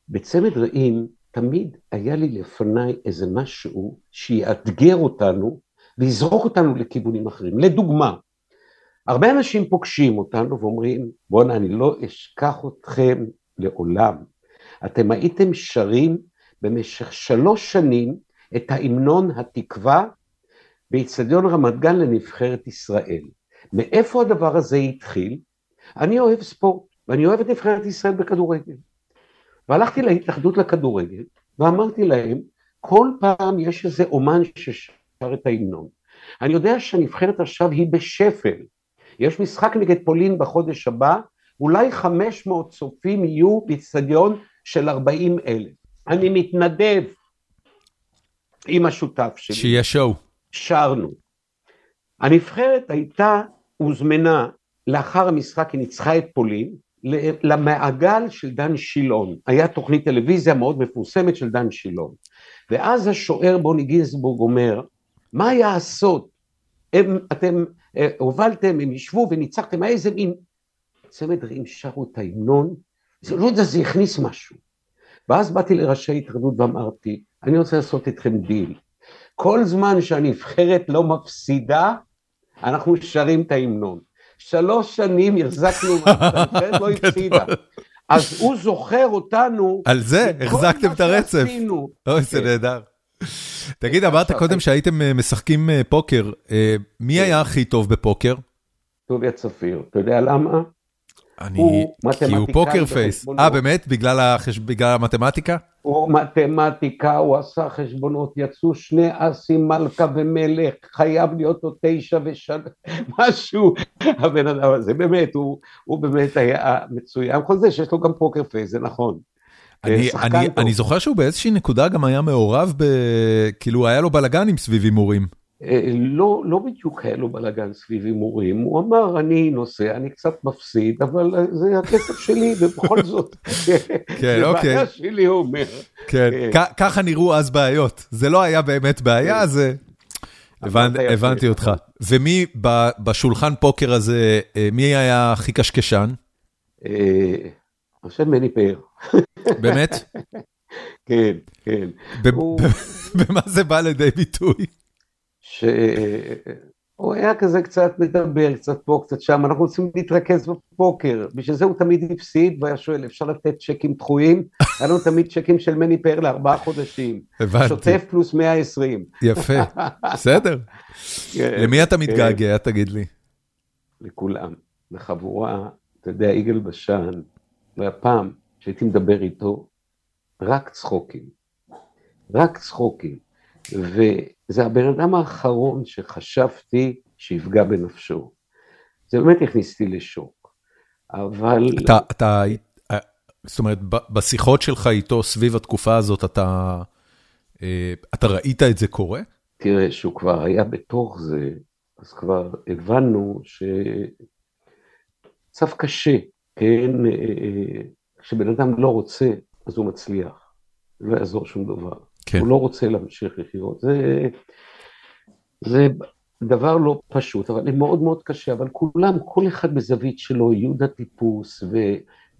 בצמד רעים, תמיד היה לי לפניי איזה משהו שיאתגר אותנו ויזרוק אותנו לכיוונים אחרים. לדוגמה, הרבה אנשים פוגשים אותנו ואומרים, בואנה, אני לא אשכח אתכם לעולם. אתם הייתם שרים במשך שלוש שנים את ההמנון התקווה באיצטדיון רמת גן לנבחרת ישראל. מאיפה הדבר הזה התחיל? אני אוהב ספורט, ואני אוהב את נבחרת ישראל בכדורגל. והלכתי להתאחדות לכדורגל, ואמרתי להם, כל פעם יש איזה אומן ששר את ההמנון. אני יודע שהנבחרת עכשיו היא בשפל. יש משחק נגד פולין בחודש הבא, אולי 500 צופים יהיו באיצטדיון של 40 אלף. אני מתנדב עם השותף שלי. שיהיה שואו. שרנו. הנבחרת הייתה, הוזמנה לאחר המשחק, היא ניצחה את פולין, למעגל של דן שילון. היה תוכנית טלוויזיה מאוד מפורסמת של דן שילון. ואז השוער בוני גינסבורג אומר, מה היה הסוד? הם, אתם אה, הובלתם, הם השוו וניצחתם, איזה מין... צמד רעים שרו את ההמנון, זה לא יודע, זה הכניס משהו. ואז באתי לראשי התאחדות ואמרתי, אני רוצה לעשות איתכם דיל. כל זמן שהנבחרת לא מפסידה, אנחנו שרים את ההמנון. שלוש שנים החזקנו, הנבחרת לא הפסידה. אז הוא זוכר אותנו. על זה, החזקתם את הרצף. אוי, זה כן. נהדר. תגיד, אמרת קודם שהייתם אה, משחקים אה, פוקר, אה, מי כן. היה הכי טוב בפוקר? טוביה צפיר, אתה יודע למה? אני, כי הוא פוקר פייס. אה, באמת? בגלל המתמטיקה? הוא מתמטיקה, הוא עשה חשבונות, יצאו שני אסים, מלכה ומלך, חייב להיות לו תשע ושלוש, משהו. הבן אדם הזה, באמת, הוא, הוא באמת היה מצוין. כל זה שיש לו גם פוקר פייס, זה נכון. אני, אני, אני זוכר שהוא באיזושהי נקודה גם היה מעורב ב... כאילו, היה לו בלאגנים סביב הימורים. אה, לא, לא בדיוק היה לו בלאגן סביב הימורים, הוא אמר אני נוסע, אני קצת מפסיד, אבל זה הכסף שלי ובכל זאת, כן, אוקיי. זה בעיה שלי הוא אומר. כן, כן. ככה נראו אז בעיות, זה לא היה באמת בעיה, כן. זה... הבנתי אותך. ומי בשולחן פוקר הזה, אה, מי היה הכי קשקשן? חושב מני פאר. באמת? כן, כן. במה זה בא לידי ביטוי? שהוא היה כזה קצת מדבר, קצת פה, קצת שם, אנחנו רוצים להתרכז בפוקר, בשביל זה הוא תמיד הפסיד, והיה שואל, אפשר לתת צ'קים דחויים? היה לנו תמיד צ'קים של מני פאר לארבעה חודשים. הבנתי. שוטף פלוס 120. יפה, בסדר. כן, למי אתה כן. מתגעגע, תגיד לי? לכולם, לחבורה, אתה יודע, יגאל בשן, והפעם שהייתי מדבר איתו, רק צחוקים. רק צחוקים. וזה הבן אדם האחרון שחשבתי שיפגע בנפשו. זה באמת הכניס אותי לשוק, אבל... אתה, אתה, זאת אומרת, בשיחות שלך איתו סביב התקופה הזאת, אתה, אה, אתה ראית את זה קורה? תראה, שהוא כבר היה בתוך זה, אז כבר הבנו שצו קשה, כן, אה, אה, כשבן אדם לא רוצה, אז הוא מצליח, לא יעזור שום דבר. כן. הוא לא רוצה להמשיך לחיות. זה, זה דבר לא פשוט, אבל זה מאוד מאוד קשה, אבל כולם, כל אחד בזווית שלו, יהודה טיפוס, ו,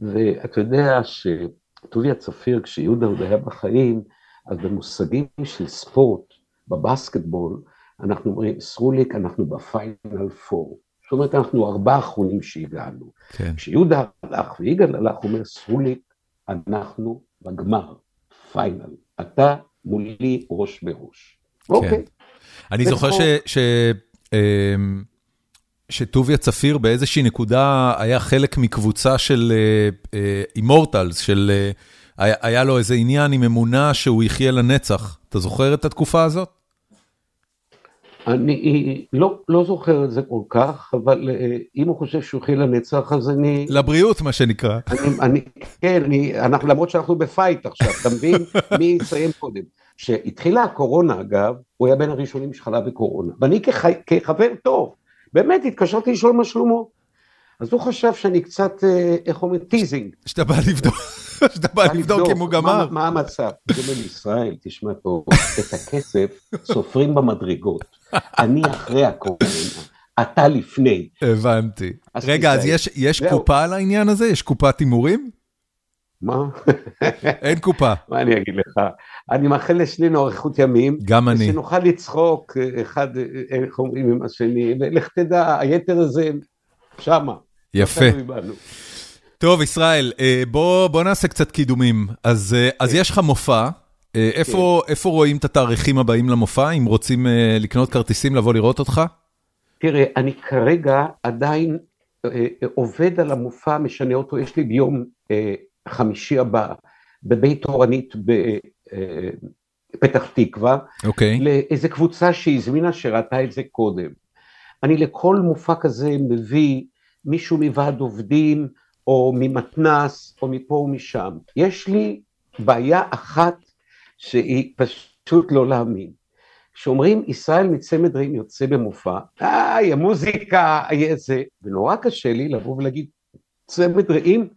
ואתה יודע שטוביה צפיר, כשיהודה עוד היה בחיים, אז במושגים של ספורט, ב basketball, אנחנו אומרים, סרוליק, אנחנו ב final four. זאת אומרת, אנחנו ארבעה אחרונים שהגענו. כן. כשיהודה הלך ויגאל הלך, הוא אומר, סרוליק, אנחנו בגמר, final. אתה מולי ראש בראש. כן. אוקיי. אני זוכר ש... אמ, שטוביה צפיר באיזושהי נקודה היה חלק מקבוצה של אימורטלס, uh, uh, של... Uh, היה לו איזה עניין עם אמונה שהוא יחיה לנצח. אתה זוכר את התקופה הזאת? אני לא, לא זוכר את זה כל כך, אבל אם הוא חושב שהוא יחיה לנצח, אז אני... לבריאות, מה שנקרא. אני, אני, כן, אני, אנחנו, למרות שאנחנו בפייט עכשיו, אתה מבין? מי יסיים קודם? כשהתחילה הקורונה אגב, הוא היה בין הראשונים שחלה בקורונה, ואני כח... כחבר טוב, באמת התקשרתי לשאול מה שלמה. אז הוא חשב שאני קצת, אה, איך אומרים, teasing. שאתה בא לבדוק, שאתה בא לבדוק אם הוא גמר. מה המצב? זה בישראל, תשמע פה, את הכסף סופרים במדרגות. אני אחרי הקורונה, אתה לפני. הבנתי. רגע, אז יש קופה על העניין הזה? יש קופת הימורים? מה? אין קופה. מה אני אגיד לך? אני מאחל לשנינו אריכות ימים. גם אני. ושנוכל לצחוק אחד, איך אומרים עם השני, ולך תדע, היתר הזה שמה. יפה. טוב, ישראל, אה, בוא, בוא נעשה קצת קידומים. אז, אה, אז יש לך מופע, איפה רואים את התאריכים הבאים למופע, אם רוצים לקנות כרטיסים לבוא לראות אותך? תראה, אני כרגע עדיין עובד על המופע, משנה אותו, יש לי ביום חמישי הבא בבית תורנית בפתח תקווה, okay. אוקיי. לאיזה קבוצה שהזמינה שראתה את זה קודם. אני לכל מופע כזה מביא מישהו מוועד עובדים, או ממתנ"ס, או מפה ומשם. יש לי בעיה אחת שהיא פשוט לא להאמין. כשאומרים ישראל מצמד רעים יוצא במופע, איי, המוזיקה, יהיה זה, ונורא קשה לי לבוא ולהגיד, צמד רעים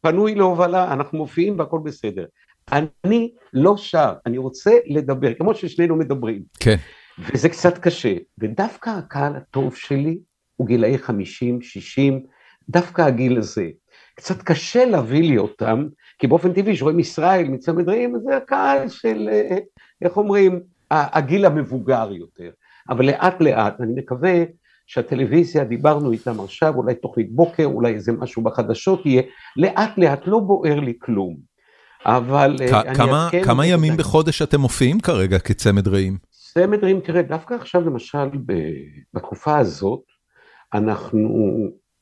פנוי להובלה, אנחנו מופיעים והכל בסדר. אני לא שר, אני רוצה לדבר, כמו ששנינו מדברים. כן. וזה קצת קשה, ודווקא הקהל הטוב שלי הוא גילאי 50, 60, דווקא הגיל הזה. קצת קשה להביא לי אותם, כי באופן טבעי שרואים ישראל מצמד רעים, זה הקהל של, אה, איך אומרים, הגיל המבוגר יותר. אבל לאט לאט, אני מקווה שהטלוויזיה, דיברנו איתם עכשיו, אולי תוכנית בוקר, אולי איזה משהו בחדשות יהיה, לאט לאט לא בוער לי כלום. אבל אה, אני אעדכן... כמה ימים בחודש אתם מופיעים כרגע כצמד רעים? צמד רעים, תראה, דווקא עכשיו למשל בתקופה הזאת, אנחנו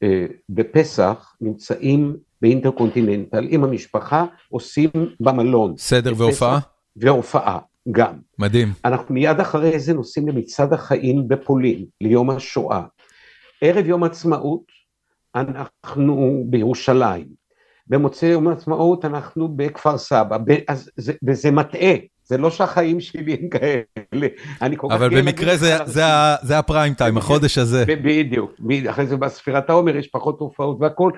אה, בפסח נמצאים באינטרקונטיננטל עם המשפחה, עושים במלון. סדר והופעה? והופעה, גם. מדהים. אנחנו מיד אחרי זה נוסעים למצעד החיים בפולין, ליום השואה. ערב יום עצמאות אנחנו בירושלים. במוצאי יום העצמאות אנחנו בכפר סבא, אז זה, וזה מטעה, זה לא שהחיים שלי הם כאלה, אני כל כך... אבל במקרה זה, זה, זה הפריים טיים, החודש הזה. בדיוק, אחרי זה בספירת העומר יש פחות תופעות והכל,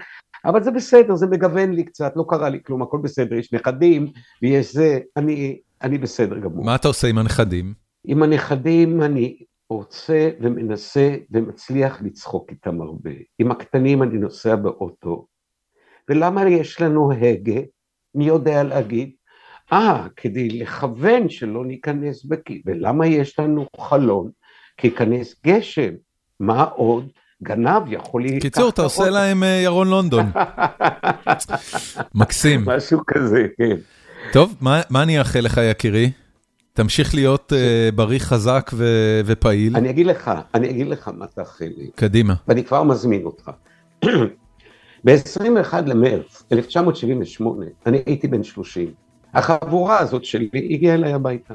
אבל זה בסדר, זה מגוון לי קצת, לא קרה לי כלום, הכל בסדר, יש נכדים ויש זה, אני, אני בסדר גמור. מה אתה עושה עם הנכדים? עם הנכדים אני רוצה ומנסה ומצליח לצחוק איתם הרבה. עם הקטנים אני נוסע באוטו. ולמה יש לנו הגה? מי יודע להגיד? אה, כדי לכוון שלא ניכנס בקיא. ולמה יש לנו חלון? כי ייכנס גשם. מה עוד? גנב יכול לקחת... קיצור, אתה עושה להם אה, ירון לונדון. מקסים. משהו כזה, כן. טוב, מה, מה אני אאחל לך, יקירי? תמשיך להיות uh, בריא, חזק ו- ופעיל. אני אגיד לך, אני אגיד לך מה תאחל לי. קדימה. ואני כבר מזמין אותך. ב-21 למרץ 1978, אני הייתי בן 30. החבורה הזאת שלי הגיעה אליי הביתה.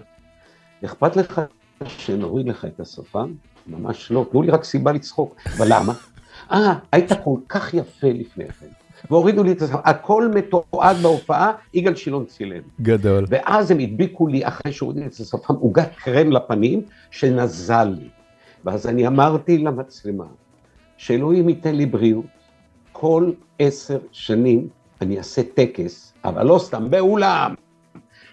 אכפת לך שנוריד לך את השפם? ממש לא, תנו לי רק סיבה לצחוק. אבל למה? אה, היית כל כך יפה לפני כן. והורידו לי את השפם, הכל מתועד בהופעה, יגאל שילון צילם. גדול. ואז הם הדביקו לי, אחרי שהורידו לי את השפם, עוגת קרם לפנים, שנזל לי. ואז אני אמרתי למצלמה, שאלוהים ייתן לי בריאות, כל עשר שנים אני אעשה טקס, אבל לא סתם, באולם,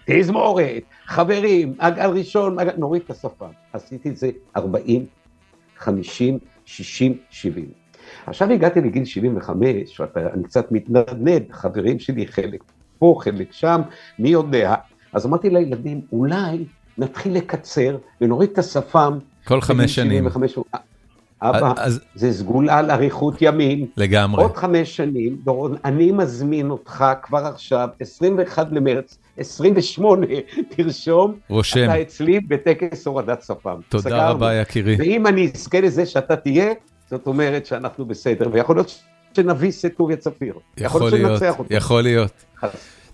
תזמורת, חברים, אגל ראשון, אגל... נוריד את השפה. עשיתי את זה 40, 50, 60, 70. עכשיו הגעתי לגיל 75, ואתה, אני קצת מתנדנד, חברים שלי חלק פה, חלק שם, מי יודע. אז אמרתי לילדים, אולי נתחיל לקצר ונוריד את השפם. כל חמש שנים. 75, אבא, אז... זה סגולה על אריכות ימין. לגמרי. עוד חמש שנים, דורון, אני מזמין אותך כבר עכשיו, 21 למרץ, 28, תרשום. רושם. אתה אצלי בטקס הורדת שפם. תודה סגרנו. רבה, יקירי. ואם אני אזכה לזה שאתה תהיה, זאת אומרת שאנחנו בסדר, ויכול להיות שנביס את טוביה צפיר. יכול להיות, יכול להיות.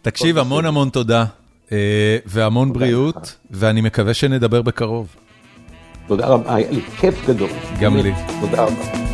תקשיב, המון המון תודה, אה, והמון בריאות, ואני מקווה שנדבר בקרוב. תודה רבה, היה לי כיף גדול. גם לי. תודה רבה.